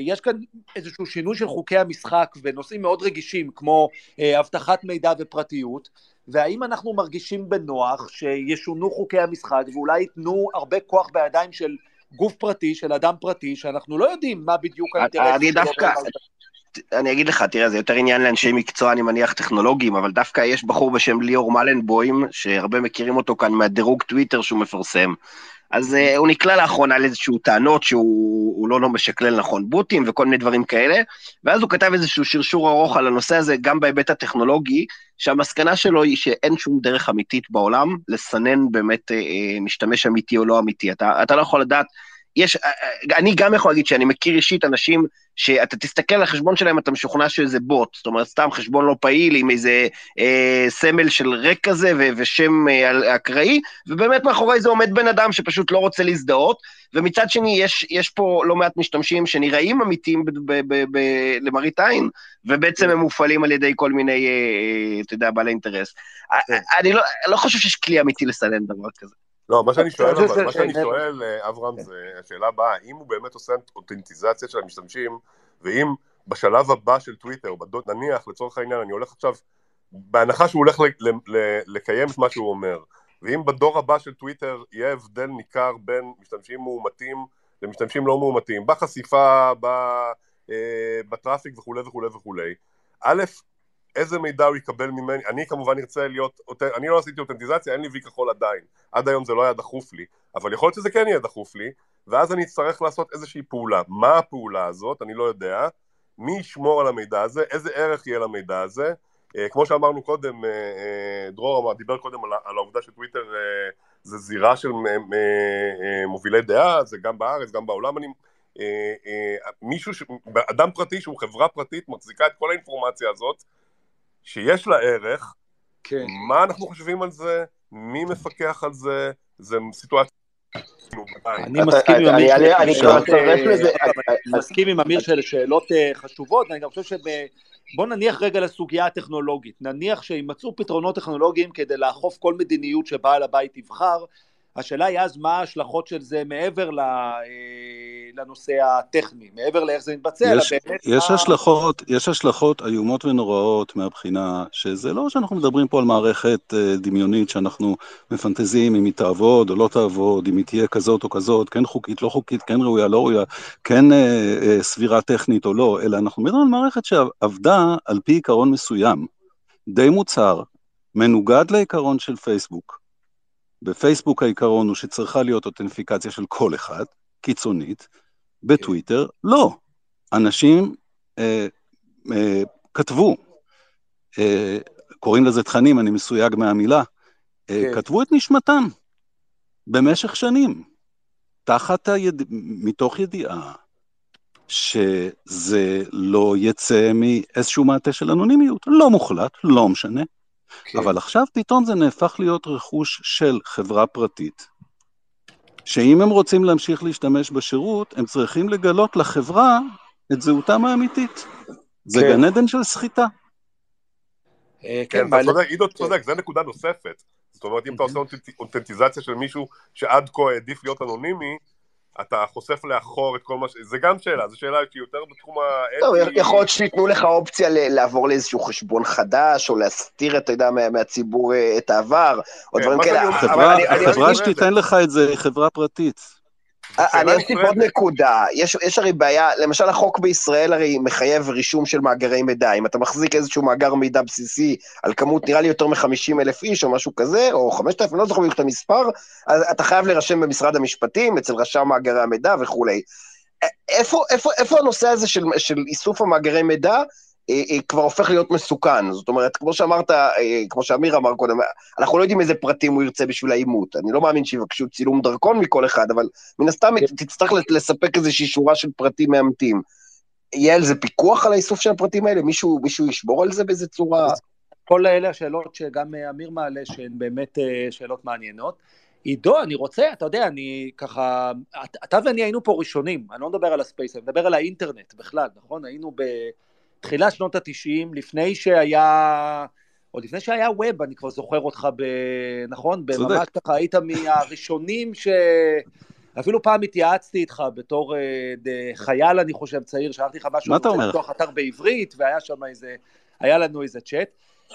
S2: יש כאן איזשהו שינוי של חוקי המשחק ונושאים מאוד רגישים כמו אה, אבטחת מידע ופרטיות, והאם אנחנו מרגישים בנוח שישונו חוקי המשחק ואולי ייתנו הרבה כוח בידיים של גוף פרטי, של אדם פרטי, שאנחנו לא יודעים מה בדיוק האינטרס
S6: אני דווקא, אני אגיד לך, תראה, זה יותר עניין לאנשי מקצוע, אני מניח, טכנולוגיים, אבל דווקא יש בחור בשם ליאור מלנבוים, שהרבה מכירים אותו כאן מהדירוג טוויטר שהוא מפרסם. אז uh, הוא נקלע לאחרונה לאיזשהו טענות שהוא לא, לא משקלל נכון בוטים וכל מיני דברים כאלה, ואז הוא כתב איזשהו שרשור ארוך על הנושא הזה, גם בהיבט הטכנולוגי, שהמסקנה שלו היא שאין שום דרך אמיתית בעולם לסנן באמת uh, משתמש אמיתי או לא אמיתי. אתה, אתה לא יכול לדעת יש, אה, אה, אני גם יכול להגיד שאני מכיר אישית אנשים שאתה תסתכל על החשבון שלהם, אתה משוכנע שזה בוט, זאת אומרת, סתם חשבון לא פעיל עם איזה אה, סמל של ריק כזה ו- ושם אה, אקראי, ובאמת מאחורי זה עומד בן אדם שפשוט לא רוצה להזדהות, ומצד שני, יש, יש פה לא מעט משתמשים שנראים אמיתיים למראית עין, ובעצם הם מופעלים על ידי כל מיני, אה, אתה יודע, בעלי אינטרס. כן. אני לא, לא חושב שיש כלי אמיתי לסנן דבר כזה.
S11: לא, מה שאני שואל, אבל, מה שאני שואל, אה, אברהם, כן. זה השאלה הבאה, אם הוא באמת עושה אותנטיזציה של המשתמשים, ואם בשלב הבא של טוויטר, נניח, לצורך העניין, אני הולך עכשיו, בהנחה שהוא הולך לקיים את מה שהוא אומר, ואם בדור הבא של טוויטר יהיה הבדל ניכר בין משתמשים מאומתים למשתמשים לא מאומתים, בחשיפה, אה, בטראפיק וכולי וכולי וכולי, א', איזה מידע הוא יקבל ממני, אני כמובן ארצה להיות, אני לא עשיתי אותנטיזציה, אין לי וי כחול עדיין, עד היום זה לא היה דחוף לי, אבל יכול להיות שזה כן יהיה דחוף לי, ואז אני אצטרך לעשות איזושהי פעולה. מה הפעולה הזאת? אני לא יודע. מי ישמור על המידע הזה? איזה ערך יהיה למידע הזה? Uh, כמו שאמרנו קודם, uh, uh, דרור דיבר קודם על, העובדה שטוויטר זה זירה של מובילי דעה, זה גם בארץ, גם בעולם. אני, מישהו, ש, אדם פרטי שהוא חברה פרטית מחזיקה את כל האינפורמציה הזאת, שיש לה ערך, כן. מה אנחנו חושבים על זה, מי מפקח על זה, זה סיטואציה...
S2: אני מסכים עם אמיר אני מסכים עם אמיר שאלה שאלות אה, חשובות, ואני גם חושב ש... בוא נניח רגע לסוגיה הטכנולוגית, נניח שימצאו פתרונות טכנולוגיים כדי לאכוף כל מדיניות שבעל הבית יבחר, השאלה היא אז מה ההשלכות של זה מעבר אה, לנושא הטכני, מעבר לאיך זה מתבצע,
S7: יש, יש, מה... השלכות, יש השלכות איומות ונוראות מהבחינה שזה לא שאנחנו מדברים פה על מערכת אה, דמיונית שאנחנו מפנטזים אם היא תעבוד או לא תעבוד, אם היא תהיה כזאת או כזאת, כן חוקית, לא חוקית, כן ראויה, לא ראויה, כן אה, אה, סבירה טכנית או לא, אלא אנחנו מדברים על מערכת שעבדה על פי עיקרון מסוים, די מוצהר, מנוגד לעיקרון של פייסבוק. בפייסבוק העיקרון הוא שצריכה להיות אותנטפיקציה של כל אחד, קיצונית, בטוויטר לא. אנשים אה, אה, כתבו, אה, קוראים לזה תכנים, אני מסויג מהמילה, אה, כן. כתבו את נשמתם. במשך שנים, תחת היד... מתוך ידיעה שזה לא יצא מאיזשהו מעטה של אנונימיות, לא מוחלט, לא משנה, כן. אבל עכשיו פתאום זה נהפך להיות רכוש של חברה פרטית, שאם הם רוצים להמשיך להשתמש בשירות, הם צריכים לגלות לחברה את זהותם האמיתית. זה כן. גן עדן של סחיטה.
S11: אה, כן, כן, אתה צודק, עידו צודק, זה נקודה נוספת. זאת אומרת, אם אתה עושה אותנטיזציה של מישהו שעד כה העדיף להיות אנונימי, אתה חושף לאחור את כל מה ש... זה גם שאלה, זו שאלה שהיא יותר בתחום האתי.
S6: טוב, יכול להיות שייתנו לך אופציה לעבור לאיזשהו חשבון חדש, או להסתיר, אתה יודע, מהציבור אה, את העבר, או כן, דברים כאלה.
S7: החברה שתיתן לך את זה היא חברה פרטית.
S6: אני אוסיף עוד נקודה, יש, יש הרי בעיה, למשל החוק בישראל הרי מחייב רישום של מאגרי מידע, אם אתה מחזיק איזשהו מאגר מידע בסיסי על כמות נראה לי יותר מ-50 אלף איש או משהו כזה, או 5,000, לא זוכר בדיוק את המספר, אז אתה חייב להירשם במשרד המשפטים, אצל רשם מאגרי המידע וכולי. איפה, איפה, איפה הנושא הזה של, של איסוף המאגרי מידע כבר הופך להיות מסוכן. זאת אומרת, כמו שאמרת, כמו שאמיר אמר קודם, אנחנו לא יודעים איזה פרטים הוא ירצה בשביל העימות. אני לא מאמין שיבקשו צילום דרכון מכל אחד, אבל מן הסתם תצטרך לספק איזושהי שורה של פרטים מאמתים. יהיה על זה פיקוח על האיסוף של הפרטים האלה? מישהו, מישהו ישבור על זה באיזה צורה?
S2: כל אלה השאלות שגם אמיר מעלה, שהן באמת שאלות מעניינות. עידו, אני רוצה, אתה יודע, אני ככה, אתה ואני היינו פה ראשונים, אני לא מדבר על הספייס, אני מדבר על האינטרנט בכלל, נכון? היינו בתחילת שנות התשעים, לפני שהיה, עוד לפני שהיה ווב, אני כבר זוכר אותך, ב, נכון? צודק. ממש ככה, היית מהראשונים ש... אפילו פעם התייעצתי איתך בתור אה, חייל, אני חושב, צעיר, שלחתי לך משהו,
S7: מה אתה אומר?
S2: לפתוח אתר בעברית, והיה שם איזה, היה לנו איזה צ'אט.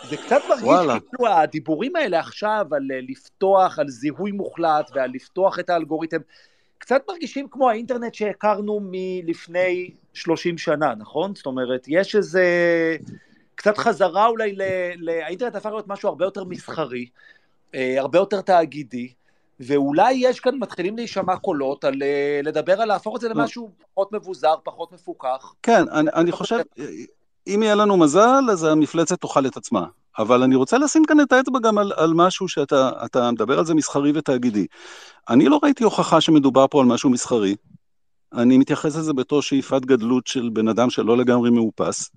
S2: זה קצת מרגיש וואלה. כאילו הדיבורים האלה עכשיו על אה, לפתוח, על זיהוי מוחלט ועל לפתוח את האלגוריתם, קצת מרגישים כמו האינטרנט שהכרנו מלפני 30 שנה, נכון? זאת אומרת, יש איזה... קצת חזרה אולי, ל... ל... האינטרנט הפך להיות משהו הרבה יותר מסחרי, אה, הרבה יותר תאגידי, ואולי יש כאן, מתחילים להישמע קולות על אה, לדבר על להפוך את זה למשהו פחות מבוזר, פחות מפוקח.
S7: כן, אני, אני חושב, אם יהיה לנו מזל, אז המפלצת תאכל את עצמה. אבל אני רוצה לשים כאן את האצבע גם על, על משהו שאתה מדבר על זה מסחרי ותאגידי. אני לא ראיתי הוכחה שמדובר פה על משהו מסחרי. אני מתייחס לזה בתור שאיפת גדלות של בן אדם שלא לגמרי מאופס.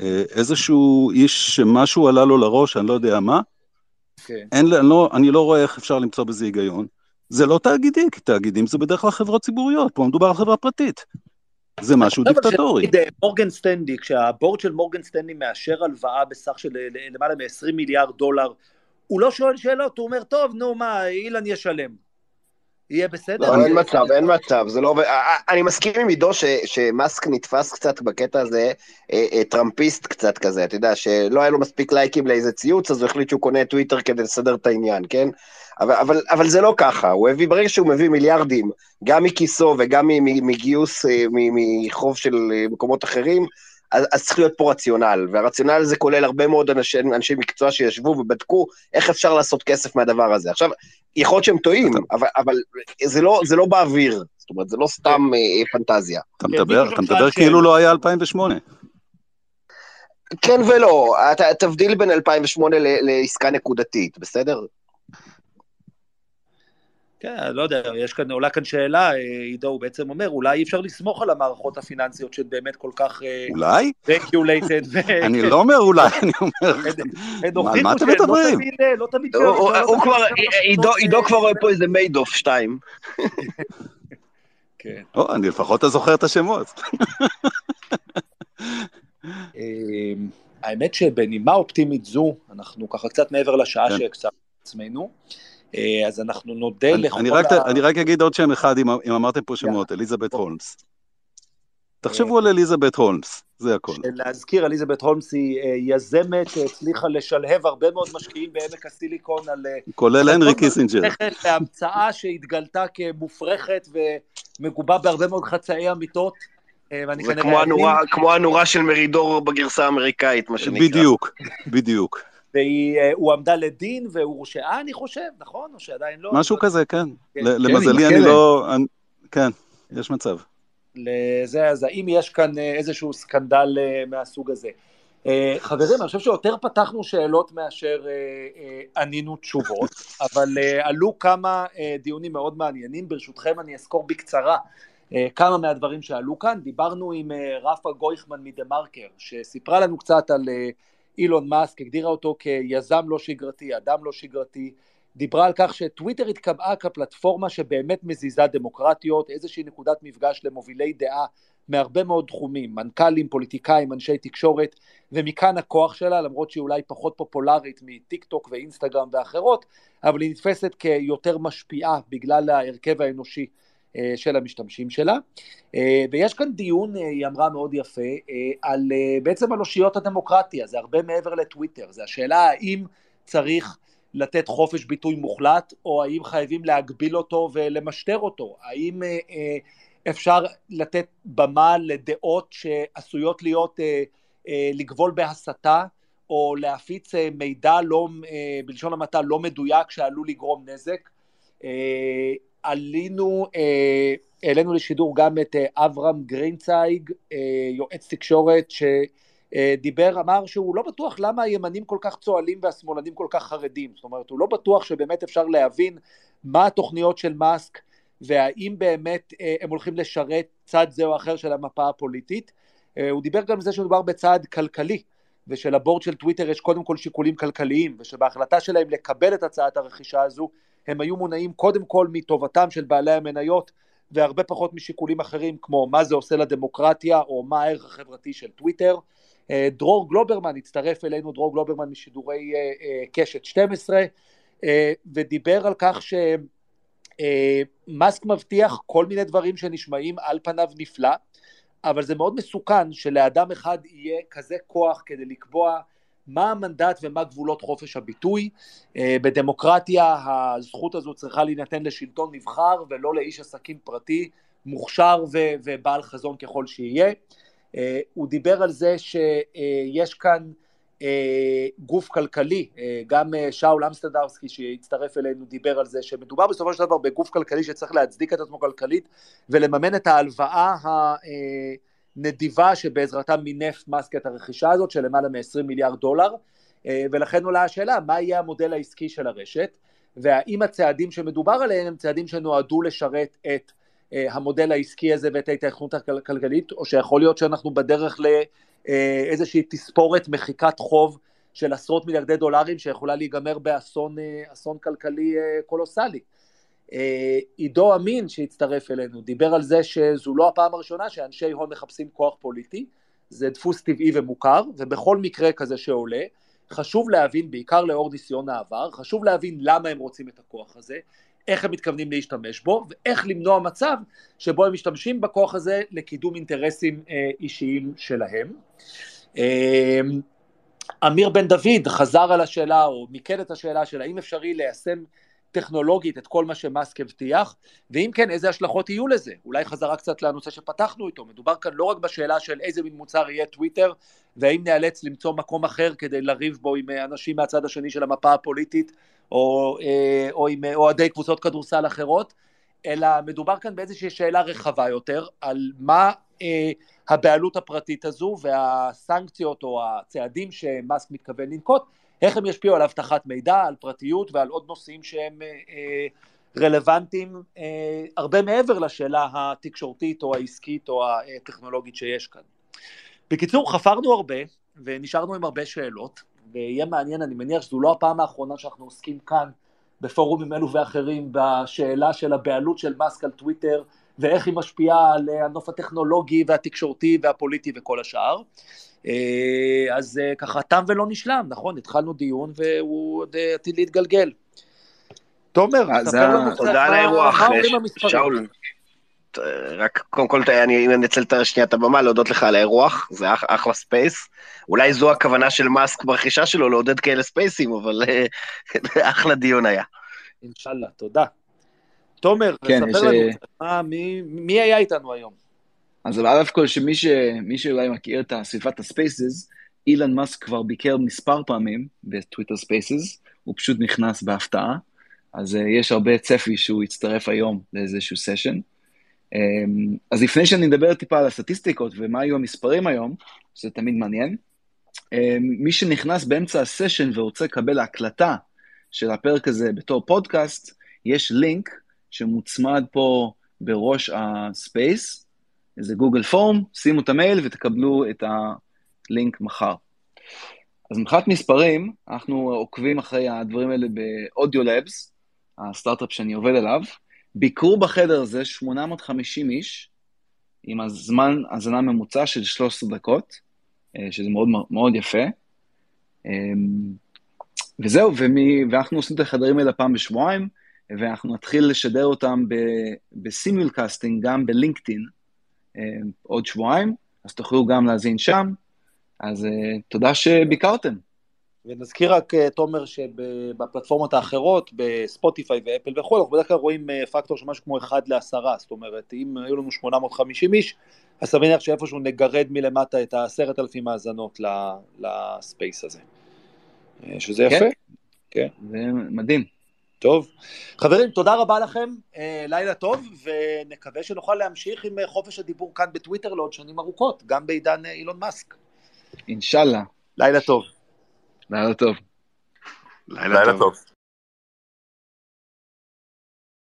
S7: אה, איזשהו איש שמשהו עלה לו לראש, אני לא יודע מה. Okay. כן. אין, אני, לא, אני לא רואה איך אפשר למצוא בזה היגיון. זה לא תאגידי, כי תאגידים זה בדרך כלל חברות ציבוריות, פה מדובר על חברה פרטית. זה משהו דיקטטורי.
S2: מורגן סטנדי, כשהבורד של מורגן סטנדי מאשר הלוואה בסך של למעלה מ-20 מיליארד דולר, הוא לא שואל שאלות, הוא אומר, טוב, נו מה, אילן ישלם. יהיה בסדר?
S6: לא, אין מצב, אין מצב, זה לא עובד. אני מסכים עם עידו שמאסק נתפס קצת בקטע הזה, אה, אה, טראמפיסט קצת כזה, אתה יודע, שלא היה לו מספיק לייקים לאיזה ציוץ, אז הוא החליט שהוא קונה טוויטר כדי לסדר את העניין, כן? אבל, אבל, אבל זה לא ככה, הוא הביא, ברגע שהוא מביא מיליארדים, גם מכיסו וגם מגיוס, אה, מחוב של אה, מקומות אחרים, אז, אז צריך להיות פה רציונל, והרציונל הזה כולל הרבה מאוד אנשי, אנשי מקצוע שישבו ובדקו איך אפשר לעשות כסף מהדבר הזה. עכשיו, יכול להיות שהם טועים, אבל, אבל זה, לא, זה לא באוויר, זאת אומרת, זה לא סתם אה, פנטזיה.
S7: אתה מדבר, אתה מדבר כאילו לא היה 2008.
S6: כן ולא, אתה תבדיל בין 2008 לעסקה נקודתית, בסדר?
S2: כן, לא יודע, יש כאן, עולה כאן שאלה, אה, עידו, הוא בעצם אומר, אולי אי אפשר לסמוך על המערכות הפיננסיות שהן באמת כל כך...
S7: אה, אולי?
S2: regulated.
S7: אני לא אומר אולי, אני אומר... על מה אתם מדברים?
S2: לא תמיד...
S6: הוא כבר, עידו כבר רואה פה איזה מיידוף שתיים.
S7: כן. אני לפחות זוכר את השמות.
S2: אמ, האמת שבנימה אופטימית זו, אנחנו ככה קצת מעבר לשעה כן. שהקצבנו עצמנו. אה, אז אנחנו נודה אני, לכל
S7: אני רק, ה... אני רק אגיד עוד שם אחד, אם, אם אמרתם פה שמות, אליזבת הולמס. תחשבו על אליזבת הולמס, זה הכל.
S2: להזכיר, אליזבת הולמס היא אה, יזמת שהצליחה לשלהב הרבה מאוד משקיעים בעמק הסיליקון על... אה,
S7: כולל הנרי קיסינג'ר.
S2: בהמצאה שהתגלתה כמופרכת ומגובה בהרבה מאוד חצאי אמיתות.
S6: זה כמו הנורה של מרידור בגרסה האמריקאית, מה שנקרא.
S7: בדיוק, בדיוק.
S2: והיא אה, עמדה לדין והורשעה, אני חושב, נכון? או שעדיין לא?
S7: משהו כזה, כן. כן. למזלי, אני לא... כן, יש מצב.
S2: לזה, אז האם יש כאן אה, איזשהו סקנדל אה, מהסוג הזה? חברים, אני חושב שיותר פתחנו שאלות מאשר ענינו תשובות, אבל עלו כמה דיונים מאוד מעניינים, ברשותכם אני אזכור בקצרה כמה מהדברים שעלו כאן, דיברנו עם רפה גויכמן מדה מרקר, שסיפרה לנו קצת על אילון מאסק הגדירה אותו כיזם לא שגרתי, אדם לא שגרתי, דיברה על כך שטוויטר התקבעה כפלטפורמה שבאמת מזיזה דמוקרטיות, איזושהי נקודת מפגש למובילי דעה מהרבה מאוד תחומים, מנכ"לים, פוליטיקאים, אנשי תקשורת, ומכאן הכוח שלה, למרות שהיא אולי פחות פופולרית מטיק טוק ואינסטגרם ואחרות, אבל היא נתפסת כיותר משפיעה בגלל ההרכב האנושי של המשתמשים שלה. אה, ויש כאן דיון, אה, היא אמרה מאוד יפה, על בעצם על אושיות הדמוקרטיה, זה הרבה מעבר לטוויטר, זה השאלה האם צריך לתת חופש ביטוי מוחלט, או האם חייבים להגביל אותו ולמשטר אותו, האם אפשר לתת במה לדעות שעשויות להיות, לגבול בהסתה, או להפיץ מידע לא, בלשון המעטה לא מדויק שעלול לגרום נזק. עלינו, אה, העלינו לשידור גם את אה, אברהם גרינצייג, אה, יועץ תקשורת, דיבר, אמר שהוא לא בטוח למה הימנים כל כך צוהלים והשמאלנים כל כך חרדים, זאת אומרת הוא לא בטוח שבאמת אפשר להבין מה התוכניות של מאסק והאם באמת הם הולכים לשרת צד זה או אחר של המפה הפוליטית, הוא דיבר גם על זה שמדובר בצעד כלכלי ושלבורד של טוויטר יש קודם כל שיקולים כלכליים ושבהחלטה שלהם לקבל את הצעת הרכישה הזו הם היו מונעים קודם כל מטובתם של בעלי המניות והרבה פחות משיקולים אחרים כמו מה זה עושה לדמוקרטיה או מה הערך החברתי של טוויטר. אה, דרור גלוברמן הצטרף אלינו, דרור גלוברמן משידורי אה, אה, קשת 12 ודיבר על כך שמאסק מבטיח כל מיני דברים שנשמעים על פניו נפלא אבל זה מאוד מסוכן שלאדם אחד יהיה כזה כוח כדי לקבוע מה המנדט ומה גבולות חופש הביטוי. אה, בדמוקרטיה הזכות הזו צריכה להינתן לשלטון נבחר ולא לאיש עסקים פרטי מוכשר ו- ובעל חזון ככל שיהיה. אה, הוא דיבר על זה שיש כאן אה, גוף כלכלי, גם שאול אמסטרדרסקי שהצטרף אלינו דיבר על זה שמדובר בסופו של דבר בגוף כלכלי שצריך להצדיק את עצמו כלכלית ולממן את ההלוואה נדיבה שבעזרתה מינף מאסק את הרכישה הזאת של למעלה מ-20 מיליארד דולר אה, ולכן עולה השאלה מה יהיה המודל העסקי של הרשת והאם הצעדים שמדובר עליהם הם צעדים שנועדו לשרת את אה, המודל העסקי הזה ואת ההתאחדות הכלכלית או שיכול להיות שאנחנו בדרך לאיזושהי תספורת מחיקת חוב של עשרות מיליארדי דולרים שיכולה להיגמר באסון אה, כלכלי קולוסלי. אה, עידו אמין שהצטרף אלינו דיבר על זה שזו לא הפעם הראשונה שאנשי הון מחפשים כוח פוליטי, זה דפוס טבעי ומוכר, ובכל מקרה כזה שעולה, חשוב להבין, בעיקר לאור ניסיון העבר, חשוב להבין למה הם רוצים את הכוח הזה, איך הם מתכוונים להשתמש בו, ואיך למנוע מצב שבו הם משתמשים בכוח הזה לקידום אינטרסים אה, אישיים שלהם. אה, אמיר בן דוד חזר על השאלה, או מיקד את השאלה של האם אפשרי ליישם טכנולוגית את כל מה שמאסק הבטיח, ואם כן, איזה השלכות יהיו לזה? אולי חזרה קצת לנושא שפתחנו איתו, מדובר כאן לא רק בשאלה של איזה מין מוצר יהיה טוויטר, והאם נאלץ למצוא מקום אחר כדי לריב בו עם אנשים מהצד השני של המפה הפוליטית, או, אה, או עם אוהדי קבוצות כדורסל אחרות, אלא מדובר כאן באיזושהי שאלה רחבה יותר, על מה אה, הבעלות הפרטית הזו והסנקציות או הצעדים שמאסק מתכוון לנקוט, איך הם ישפיעו על אבטחת מידע, על פרטיות ועל עוד נושאים שהם אה, אה, רלוונטיים אה, הרבה מעבר לשאלה התקשורתית או העסקית או הטכנולוגית שיש כאן. בקיצור, חפרנו הרבה ונשארנו עם הרבה שאלות, ויהיה מעניין, אני מניח שזו לא הפעם האחרונה שאנחנו עוסקים כאן בפורומים אלו ואחרים בשאלה של הבעלות של מאסק על טוויטר ואיך היא משפיעה על הנוף הטכנולוגי והתקשורתי והפוליטי וכל השאר. אה, אז אה, ככה תם ולא נשלם, נכון? התחלנו דיון והוא עוד אה, עתיד להתגלגל. תומר, ספר לנו קצת
S6: תודה על האירוח, שאול. רק קודם כל, אני אנצל שנייה את הבמה להודות לך על האירוח, זה אחלה space. אולי זו הכוונה של מאסק ברכישה שלו, לעודד כאלה ספייסים, אבל אחלה דיון היה.
S2: אינשאללה, תודה. תומר, כן, ספר לנו, מי היה איתנו היום?
S3: אז א' כל שמי ש... שאולי מכיר את סביבת ה Spaces, אילן מאסק כבר ביקר מספר פעמים ב Twitter Spaces, הוא פשוט נכנס בהפתעה, אז אה, יש הרבה צפי שהוא יצטרף היום לאיזשהו סשן. אמ, אז לפני שאני אדבר טיפה על הסטטיסטיקות ומה היו המספרים היום, שזה תמיד מעניין, אמ, מי שנכנס באמצע הסשן ורוצה לקבל הקלטה של הפרק הזה בתור פודקאסט, יש לינק שמוצמד פה בראש ה space, איזה Google form, שימו את המייל ותקבלו את הלינק מחר. אז מבחינת מספרים, אנחנו עוקבים אחרי הדברים האלה ב Audiolabs, הסטארט-אפ שאני עובד עליו. ביקרו בחדר הזה 850 איש, עם הזמן האזנה ממוצע של 13 דקות, אה, שזה מאוד מאוד יפה. אמ, וזהו, ומי, ואנחנו עושים את החדרים האלה פעם בשבועיים, ואנחנו נתחיל לשדר אותם ב simulcasting גם בלינקדאין, עוד שבועיים, אז תוכלו גם להזין שם. אז uh, תודה שביקרתם.
S2: ונזכיר רק, uh, תומר, שבפלטפורמות האחרות, בספוטיפיי ואפל וכו', אנחנו בדרך כלל רואים פקטור של משהו כמו אחד לעשרה, זאת אומרת, אם היו לנו 850 איש, אז אתה מניח שאיפשהו נגרד מלמטה את העשרת אלפים האזנות לספייס הזה. שזה יפה. כן,
S3: כן. זה מדהים.
S2: טוב. חברים, תודה רבה לכם, אה, לילה טוב, ונקווה שנוכל להמשיך עם אה, חופש הדיבור כאן בטוויטר לעוד שנים ארוכות, גם בעידן אה, אילון מאסק.
S3: אינשאללה.
S2: לילה טוב.
S3: לילה טוב.
S11: לילה טוב.